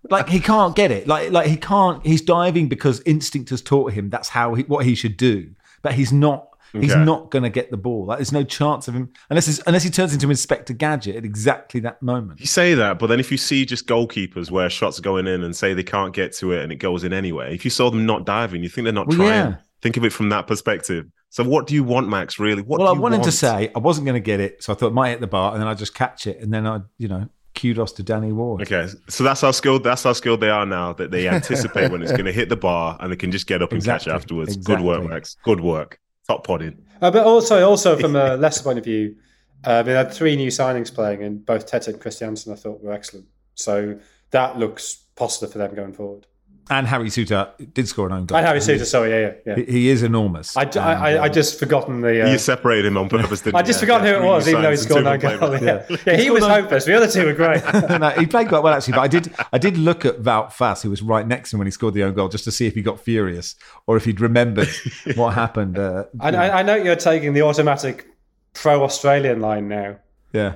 like he can't get it. Like like he can't. He's diving because instinct has taught him that's how he, what he should do. But he's not. He's Okay. not going to get the ball. Like, there's no chance of him unless he's, unless he turns into Inspector Gadget at exactly that moment. you say that, but then if you see just goalkeepers where shots are going in and say they can't get to it and it goes in anyway, if you saw them not diving, you think they're not Well, trying. yeah. Think of it from that perspective. So, what do you want, Max? Really? What well, I wanted want? to say I wasn't going to get it, so I thought it might hit the bar, and then I just catch it, and then I, you know, kudos to Danny Ward. Okay, so that's how skilled. That's how skilled they are now. That they anticipate when it's going to hit the bar and they can just get up and Exactly, catch it afterwards. Good work. Max. Good work. Top podding. Uh, but also, also from a Leicester point of view, uh, we had three new signings playing, and both Tete and Kristiansen I thought were excellent. So that looks positive for them going forward. And Harry Souttar did score an own goal. And Harry Souttar, sorry, yeah, yeah. He, he is enormous. I, I, And, I, I just forgotten the. Uh, you separated him on purpose, didn't I just forgot yeah, who it was, even though he scored two nine played Yeah, yeah, he was hopeless. The other two were great. no, he played quite well actually, but I did I did look at Wout Faes, who was right next to him when he scored the own goal, just to see if he got furious or if he'd remembered what happened. Uh, I, I, I know you're taking the automatic pro-Australian line now. yeah,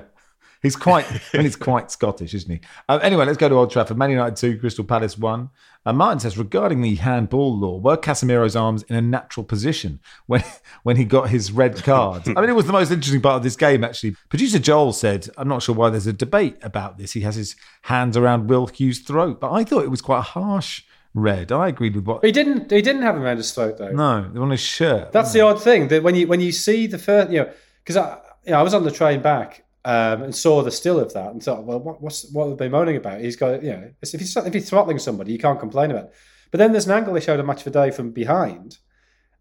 he's quite and he's quite Scottish, isn't he? Uh, anyway, let's go to Old Trafford. Man United two, Crystal Palace one. Uh, Martin says regarding the handball law, were Casemiro's arms in a natural position when when he got his red card? I mean, it was the most interesting part of this game actually. Producer Joel said, "I'm not sure why there's a debate about this. He has his hands around Will Hughes' throat, but I thought it was quite a harsh red. I agreed with what." He didn't. He didn't have him around his throat though. No, on his shirt. That's the odd thing that when you when you see the first, you know, because I, you know, I was on the train back um, and saw the still of that and thought, well, what, what's what are they moaning about? He's got, you know, if he's if he's throttling somebody, you can't complain about. it. But then there's an angle they showed a match for day from behind,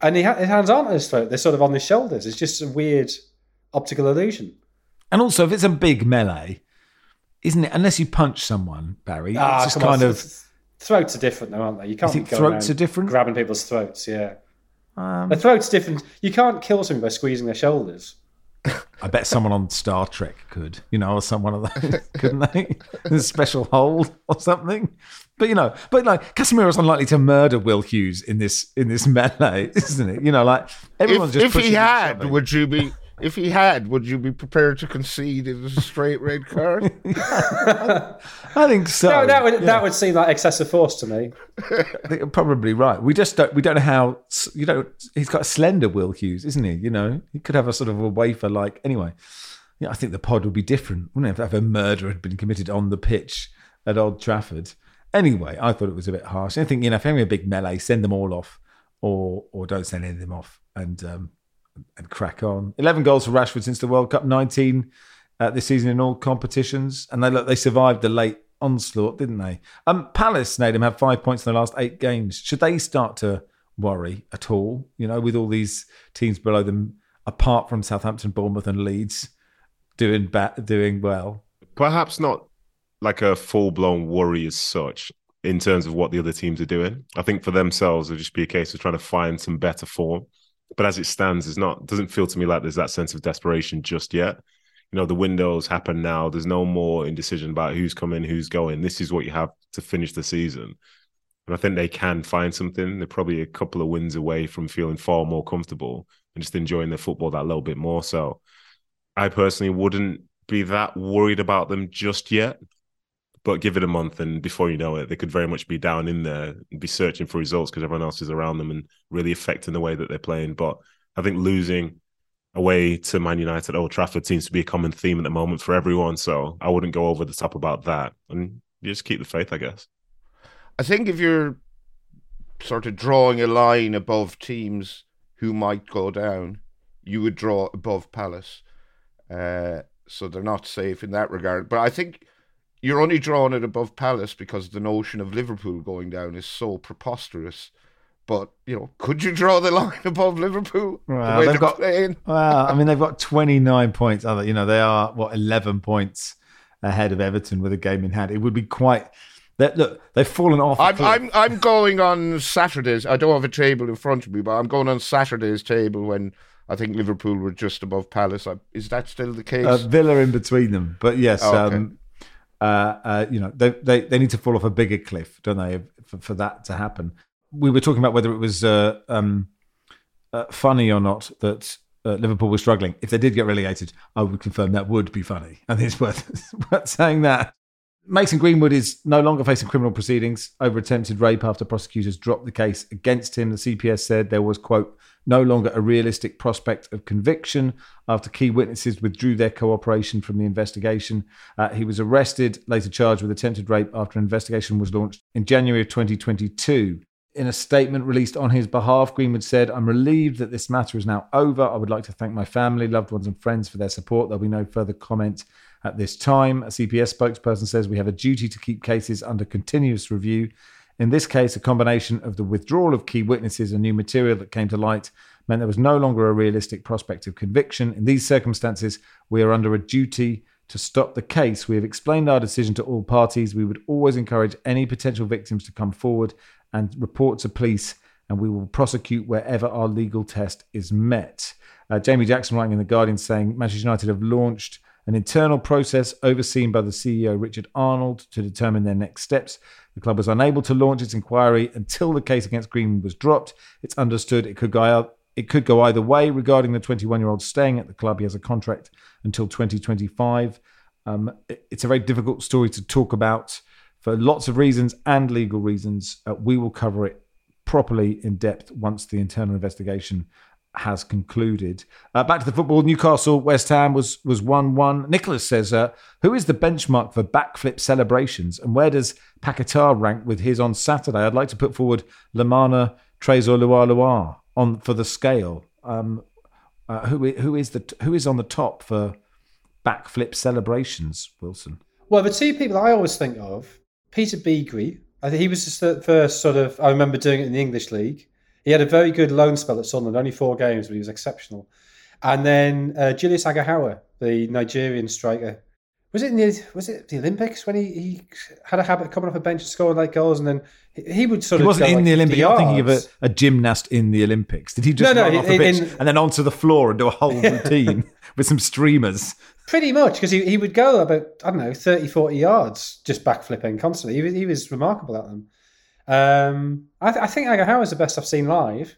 and he ha- his hands aren't on his throat; they're sort of on his shoulders. It's just a weird optical illusion. And also, if it's a big melee, isn't it? Unless you punch someone, Barry, Ah, it's just come on, kind of. throats are different, though, aren't they? You can't think go throats are different? grabbing people's throats. Yeah, Um, the throat's different. You can't kill somebody by squeezing their shoulders. I bet someone on Star Trek could, you know, or someone of those, couldn't they? In a special hold or something. But you know, but like Casemiro's unlikely to murder Will Hughes in this in this melee, isn't it? You know, like everyone's if, just if he had, would you be? If he had, would you be prepared to concede it was a straight red card? I think so. No, that would yeah. that would seem like excessive force to me. I think you're probably right. We just don't. We don't know how. You know, he's got a slender Will Hughes, isn't he? You know, he could have a sort of a wafer like. Anyway, yeah, I think the pod would be different, wouldn't it? If a murder had been committed on the pitch at Old Trafford. Anyway, I thought it was a bit harsh. I think you know, if you're having a big melee, send them all off, or or don't send any of them off, and um, and crack on. Eleven goals for Rashford since the World Cup. Nineteen uh, this season in all competitions, and they look they survived the late onslaught, didn't they? Um, Palace, Nedum, have five points in the last eight games. Should they start to worry at all? You know, with all these teams below them, apart from Southampton, Bournemouth, and Leeds, doing ba- doing well. Perhaps not like a full blown worry as such in terms of what the other teams are doing. I think for themselves, it'll just be a case of trying to find some better form. But as it stands, it's not doesn't feel to me like there's that sense of desperation just yet. You know, the windows happen now. There's no more indecision about who's coming, who's going. This is what you have to finish the season. And I think they can find something. They're probably a couple of wins away from feeling far more comfortable and just enjoying their football that little bit more. So I personally wouldn't be that worried about them just yet. But give it a month, and before you know it, they could very much be down in there and be searching for results because everyone else is around them and really affecting the way that they're playing. But I think losing away to Man United Old Trafford seems to be a common theme at the moment for everyone. So I wouldn't go over the top about that, and you just keep the faith, I guess. I think if you're sort of drawing a line above teams who might go down, you would draw above Palace. Uh, so they're not safe in that regard. But I think you're only drawing it above Palace because the notion of Liverpool going down is so preposterous. But you know, could you draw the line above Liverpool? Well, the they've got- playing? Well, I mean, they've got 29 points. Other, you know, they are what 11 points ahead of Everton with a game in hand. It would be quite. Look, they've fallen off. I'm. I'm I'm going on Saturdays. I don't have a table in front of me, but I'm going on Saturday's table when I think Liverpool were just above Palace. I, is that still the case? uh, Villa in between them. But yes, Oh, okay. um, uh, uh, you know, they, they they need to fall off a bigger cliff, don't they, for, for that to happen? We were talking about whether it was uh, um, uh, funny or not that uh, Liverpool was struggling. If they did get relegated, I would confirm that would be funny, and it's worth, it's worth saying that. Mason Greenwood is no longer facing criminal proceedings over attempted rape after prosecutors dropped the case against him. The CPS said there was, quote, no longer a realistic prospect of conviction after key witnesses withdrew their cooperation from the investigation. Uh, he was arrested, later charged with attempted rape after an investigation was launched in January of 2022. In a statement released on his behalf, Greenwood said, I'm relieved that this matter is now over. I would like to thank my family, loved ones, and friends for their support. There'll be no further comment at this time. A CPS spokesperson says we have a duty to keep cases under continuous review. In this case, a combination of the withdrawal of key witnesses and new material that came to light meant there was no longer a realistic prospect of conviction. In these circumstances, we are under a duty to stop the case. We have explained our decision to all parties. We would always encourage any potential victims to come forward and report to police, and we will prosecute wherever our legal test is met. Uh, Jamie Jackson writing in The Guardian saying Manchester United have launched an internal process overseen by the CEO Richard Arnold to determine their next steps. The club was unable to launch its inquiry until the case against Greenwood was dropped. It's understood it could go it could go either way regarding the 21 year old staying at the club. He has a contract until 2025. Um, it's a very difficult story to talk about for lots of reasons and legal reasons. Uh, we will cover it properly in depth once the internal investigation has concluded. Uh, back to the football. Newcastle West Ham was was one one. Nicholas says, uh, "Who is the benchmark for backflip celebrations, and where does Paquetá rank with his on Saturday?" I'd like to put forward Lomana Trésor Luar on for the scale. Um, uh, who who is the who is on the top for backflip celebrations? Wilson. Well, the two people I always think of, Peter Beagrie. I think he was just the first sort of. I remember doing it in the English league. He had a very good loan spell at Sunderland, only four games, but he was exceptional. And then uh, Julius Aghahowa, the Nigerian striker. Was it in the was it the Olympics when he, he had a habit of coming off a bench and scoring like goals, and then he, he would sort He of wasn't go in like the Olympics. You're thinking of a, a gymnast in the Olympics. Did he just No, no, run off the pitch and then onto the floor and do a whole routine with some streamers? Pretty much, because he, he would go about, I don't know, 30, 40 yards just backflipping constantly. He was, he was remarkable at them. Um, I, th- I think Aghahowa is the best I've seen live.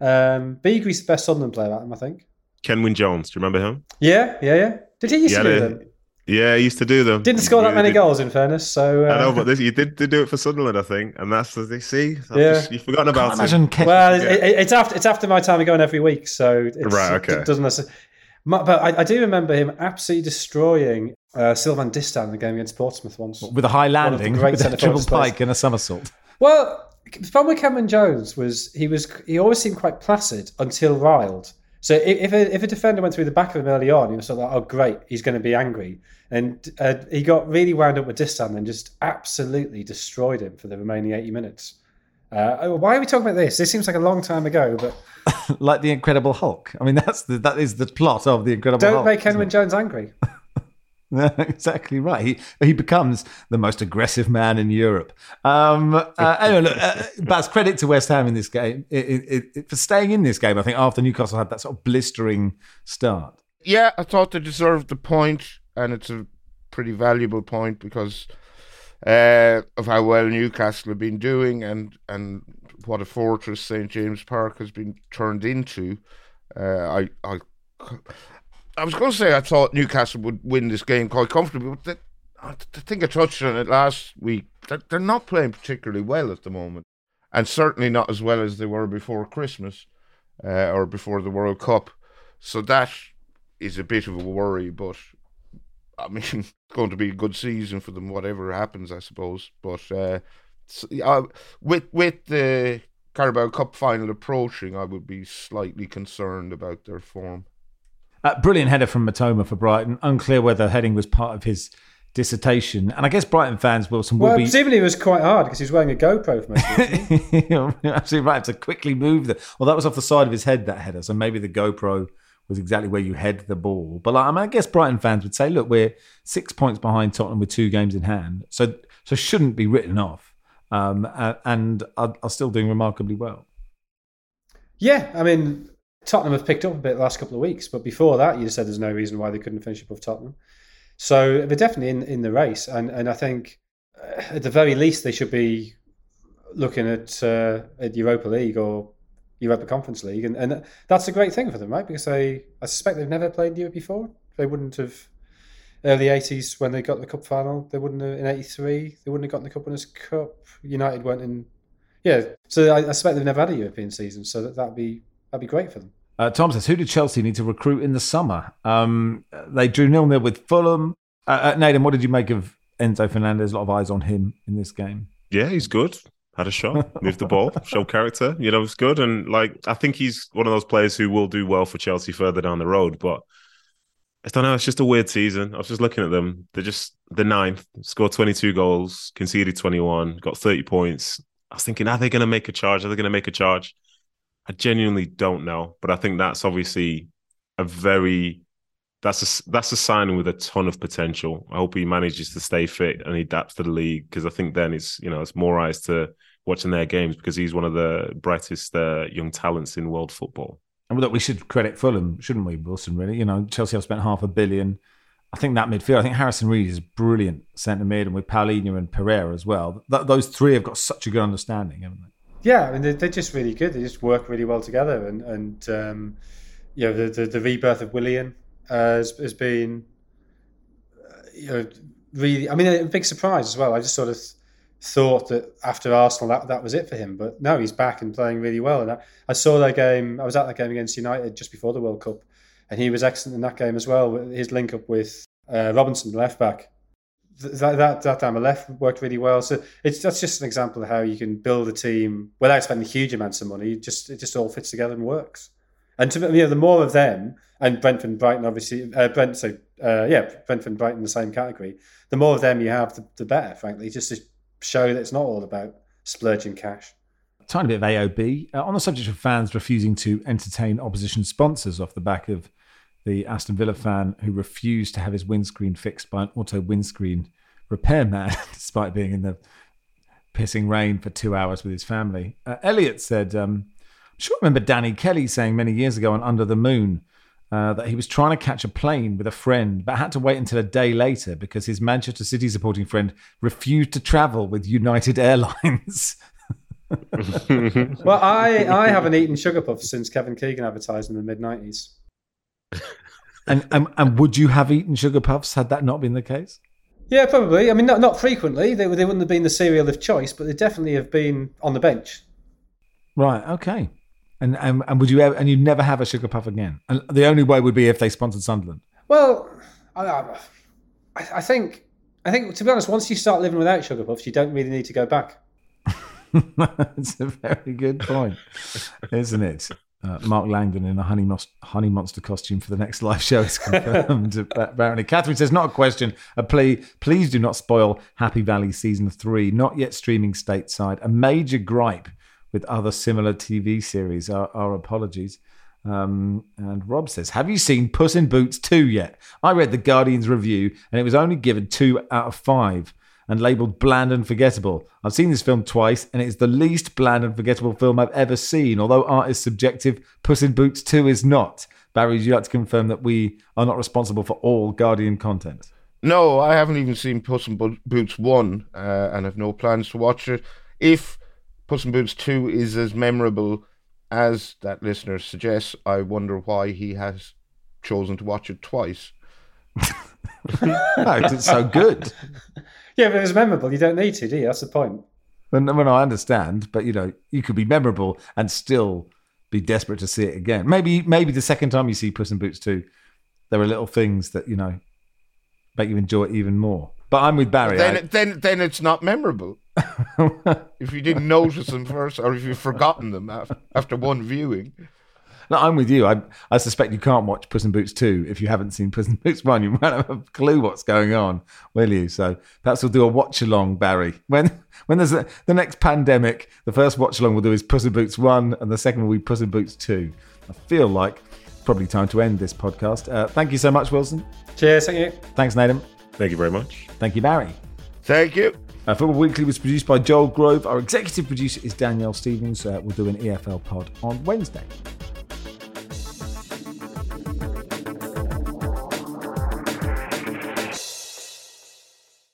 Um, Beagrie's the best Sunderland player at them, I think. Kenwyne Jones, do you remember him? Yeah, yeah, yeah. Did he used Yeah, to do they- them? Yeah, he used to do them. Didn't score that many did. goals, in fairness. So, uh, I know, but this, you did, did do it for Sunderland, I think, and that's the they see. I've Yeah. just- you've forgotten about imagine him. Ken- well, Yeah. it, it- it's after it's after my time of going every week, so it's, Right, okay. it doesn't. necess- My- But I, I do remember him absolutely destroying uh, Sylvain Distin in the game against Portsmouth once. With a high One of the landing, with a triple pike and a somersault. Well, the problem with Cameron Jones was he was he always seemed quite placid until riled. So if if a, if a defender went through the back of him early on, he was sort of like, "Oh, great, he's going to be angry," and uh, he got really wound up with Distin and just absolutely destroyed him for the remaining eighty minutes. Uh, oh, why are we talking about this? This seems like a long time ago, but like the Incredible Hulk. I mean, that's the, that is the plot of the Incredible Hulk. don't Hulk. make Kenwyne Jones angry. exactly right. He he becomes the most aggressive man in Europe. Um, uh, anyway, look, uh, Baz, credit to West Ham in this game it, it, it, for staying in this game. I think after Newcastle had that sort of blistering start. Yeah, I thought they deserved the point, and it's a pretty valuable point because uh, of how well Newcastle have been doing and and what a fortress St James Park has been turned into. Uh, I I I was going to say I thought Newcastle would win this game quite comfortably, but they, I think I touched on it last week. They're, not playing particularly well at the moment, and certainly not as well as they were before Christmas uh, or before the World Cup. So that is a bit of a worry, but I mean, it's going to be a good season for them, whatever happens, I suppose. But uh, so, uh, with with the Carabao Cup final approaching, I would be slightly concerned about their form. Uh, brilliant header from Mitoma for Brighton. Unclear whether heading was part of his dissertation. And I guess Brighton fans, Wilson, will be. well, be. presumably it was quite hard because he was wearing a GoPro for most of it. Absolutely right. To quickly move the. Well, that was off the side of his head, that header. So maybe the GoPro was exactly where you head the ball. But like, I, mean, I guess Brighton fans would say, look, we're six points behind Tottenham with two games in hand. So, so shouldn't be written off. Um, and are, are still doing remarkably well. Yeah, I mean, Tottenham have picked up a bit the last couple of weeks, but before that, you said there's no reason why they couldn't finish above Tottenham. So they're definitely in, in the race, and and I think uh, at the very least they should be looking at uh, at Europa League or Europa Conference League, and, and that's a great thing for them, right? Because they, I suspect they've never played Europe before. They wouldn't have early eighties when they got the cup final. They wouldn't have in eighty three. They wouldn't have gotten the Cup Winners' Cup. United went in, yeah. So I, I suspect they've never had a European season. So that that'd be that'd be great for them. Uh, Tom says, who did Chelsea need to recruit in the summer? Um, they drew nil nil with Fulham. Uh, uh, Nedum, what did you make of Enzo Fernandez? A lot of eyes on him in this game. Yeah, he's good. Had a shot, moved the ball, showed character. You know, it's good. And like, I think he's one of those players who will do well for Chelsea further down the road. But I don't know. It's just a weird season. I was just looking at them. They're just the ninth, scored 22 goals, conceded 21, got 30 points. I was thinking, are they going to make a charge? Are they going to make a charge? I genuinely don't know, but I think that's obviously a very that's a that's a signing with a ton of potential. I hope he manages to stay fit and he adapts to the league because I think then it's you know it's more eyes to watching their games because he's one of the brightest uh, young talents in world football. And look, we should credit Fulham, shouldn't we, Wilson? Really, you know, Chelsea have spent half a billion. I think that midfield. I think Harrison Reed is brilliant centre mid, and with Palhinha and Pereira as well. Th- those three have got such a good understanding, haven't they? Yeah, I mean they're, they're just really good. They just work really well together, and and um, you know the, the, the rebirth of Willian uh, has, has been uh, you know really. I mean a big surprise as well. I just sort of thought that after Arsenal that that was it for him, but no, he's back and playing really well. And I, I saw that game. I was at that game against United just before the World Cup, and he was excellent in that game as well. His link up with uh, Robinson, the left back that that that time left worked really well. So it's that's just an example of how you can build a team without spending huge amounts of money. It just it just all fits together and works. And to, you know, the more of them, and Brentford Brighton, obviously, uh, Brent, so uh, yeah, Brentford Brighton in the same category. The more of them you have, the, the better. Frankly, just to show that it's not all about splurging cash. Tiny bit of AOB uh, on the subject of fans refusing to entertain opposition sponsors off the back of the Aston Villa fan who refused to have his windscreen fixed by an auto windscreen repairman, despite being in the pissing rain for two hours with his family. Uh, Elliot said, um, I'm sure I remember Danny Kelly saying many years ago on Under the Moon uh, that he was trying to catch a plane with a friend, but had to wait until a day later because his Manchester City supporting friend refused to travel with United Airlines. well, I, I haven't eaten sugar puffs since Kevin Keegan advertised in the mid 90s. And, and and would you have eaten sugar puffs had that not been the case? Yeah, probably. I mean, not not frequently. They they wouldn't have been the cereal of choice, but they definitely have been on the bench. Right. Okay. And and, and would you ever, and you'd never have a sugar puff again? And the only way would be if they sponsored Sunderland. Well, I, I, I think I think to be honest, once you start living without sugar puffs, you don't really need to go back. It's a very good point, isn't it? Uh, Mark Langdon in a honey, Mos- honey monster costume for the next live show is confirmed. apparently, Catherine says, "Not a question, a plea. Please do not spoil Happy Valley season three. Not yet streaming stateside. A major gripe with other similar TV series. Our, our apologies." Um, and Rob says, "Have you seen Puss in Boots two yet? I read the Guardian's review, and it was only given two out of five and labeled bland and forgettable. I've seen this film twice, and it's the least bland and forgettable film I've ever seen. Although art is subjective, Puss in Boots 2 is not. Barry, would you like to confirm that we are not responsible for all Guardian content? No, I haven't even seen Puss in Boots 1 uh, and have no plans to watch it. If Puss in Boots 2 is as memorable as that listener suggests, I wonder why he has chosen to watch it twice. no, it's so good. Yeah, but it's memorable. You don't need to, do you? That's the point. When, when I understand, but you know, you could be memorable and still be desperate to see it again. Maybe maybe the second time you see Puss in Boots 2, there are little things that, you know, make you enjoy it even more. But I'm with Barry. Then, I- then, then it's not memorable. if you didn't notice them first, or if you've forgotten them after, after one viewing. No, I'm with you. I, I suspect you can't watch Puss in Boots 2 if you haven't seen Puss in Boots 1. You won't have a clue what's going on, will you? So perhaps we'll do a watch along, Barry. When when there's a, the next pandemic, the first watch along we'll do is Puss in Boots 1, and the second will be Puss in Boots 2. I feel like probably time to end this podcast. Uh, thank you so much, Wilson. Cheers, thank you. Thanks, Nedum. Thank you very much. Thank you, Barry. Thank you. Uh, Football Weekly was produced by Joel Grove. Our executive producer is Danielle Stevens. Uh, we'll do an EFL pod on Wednesday.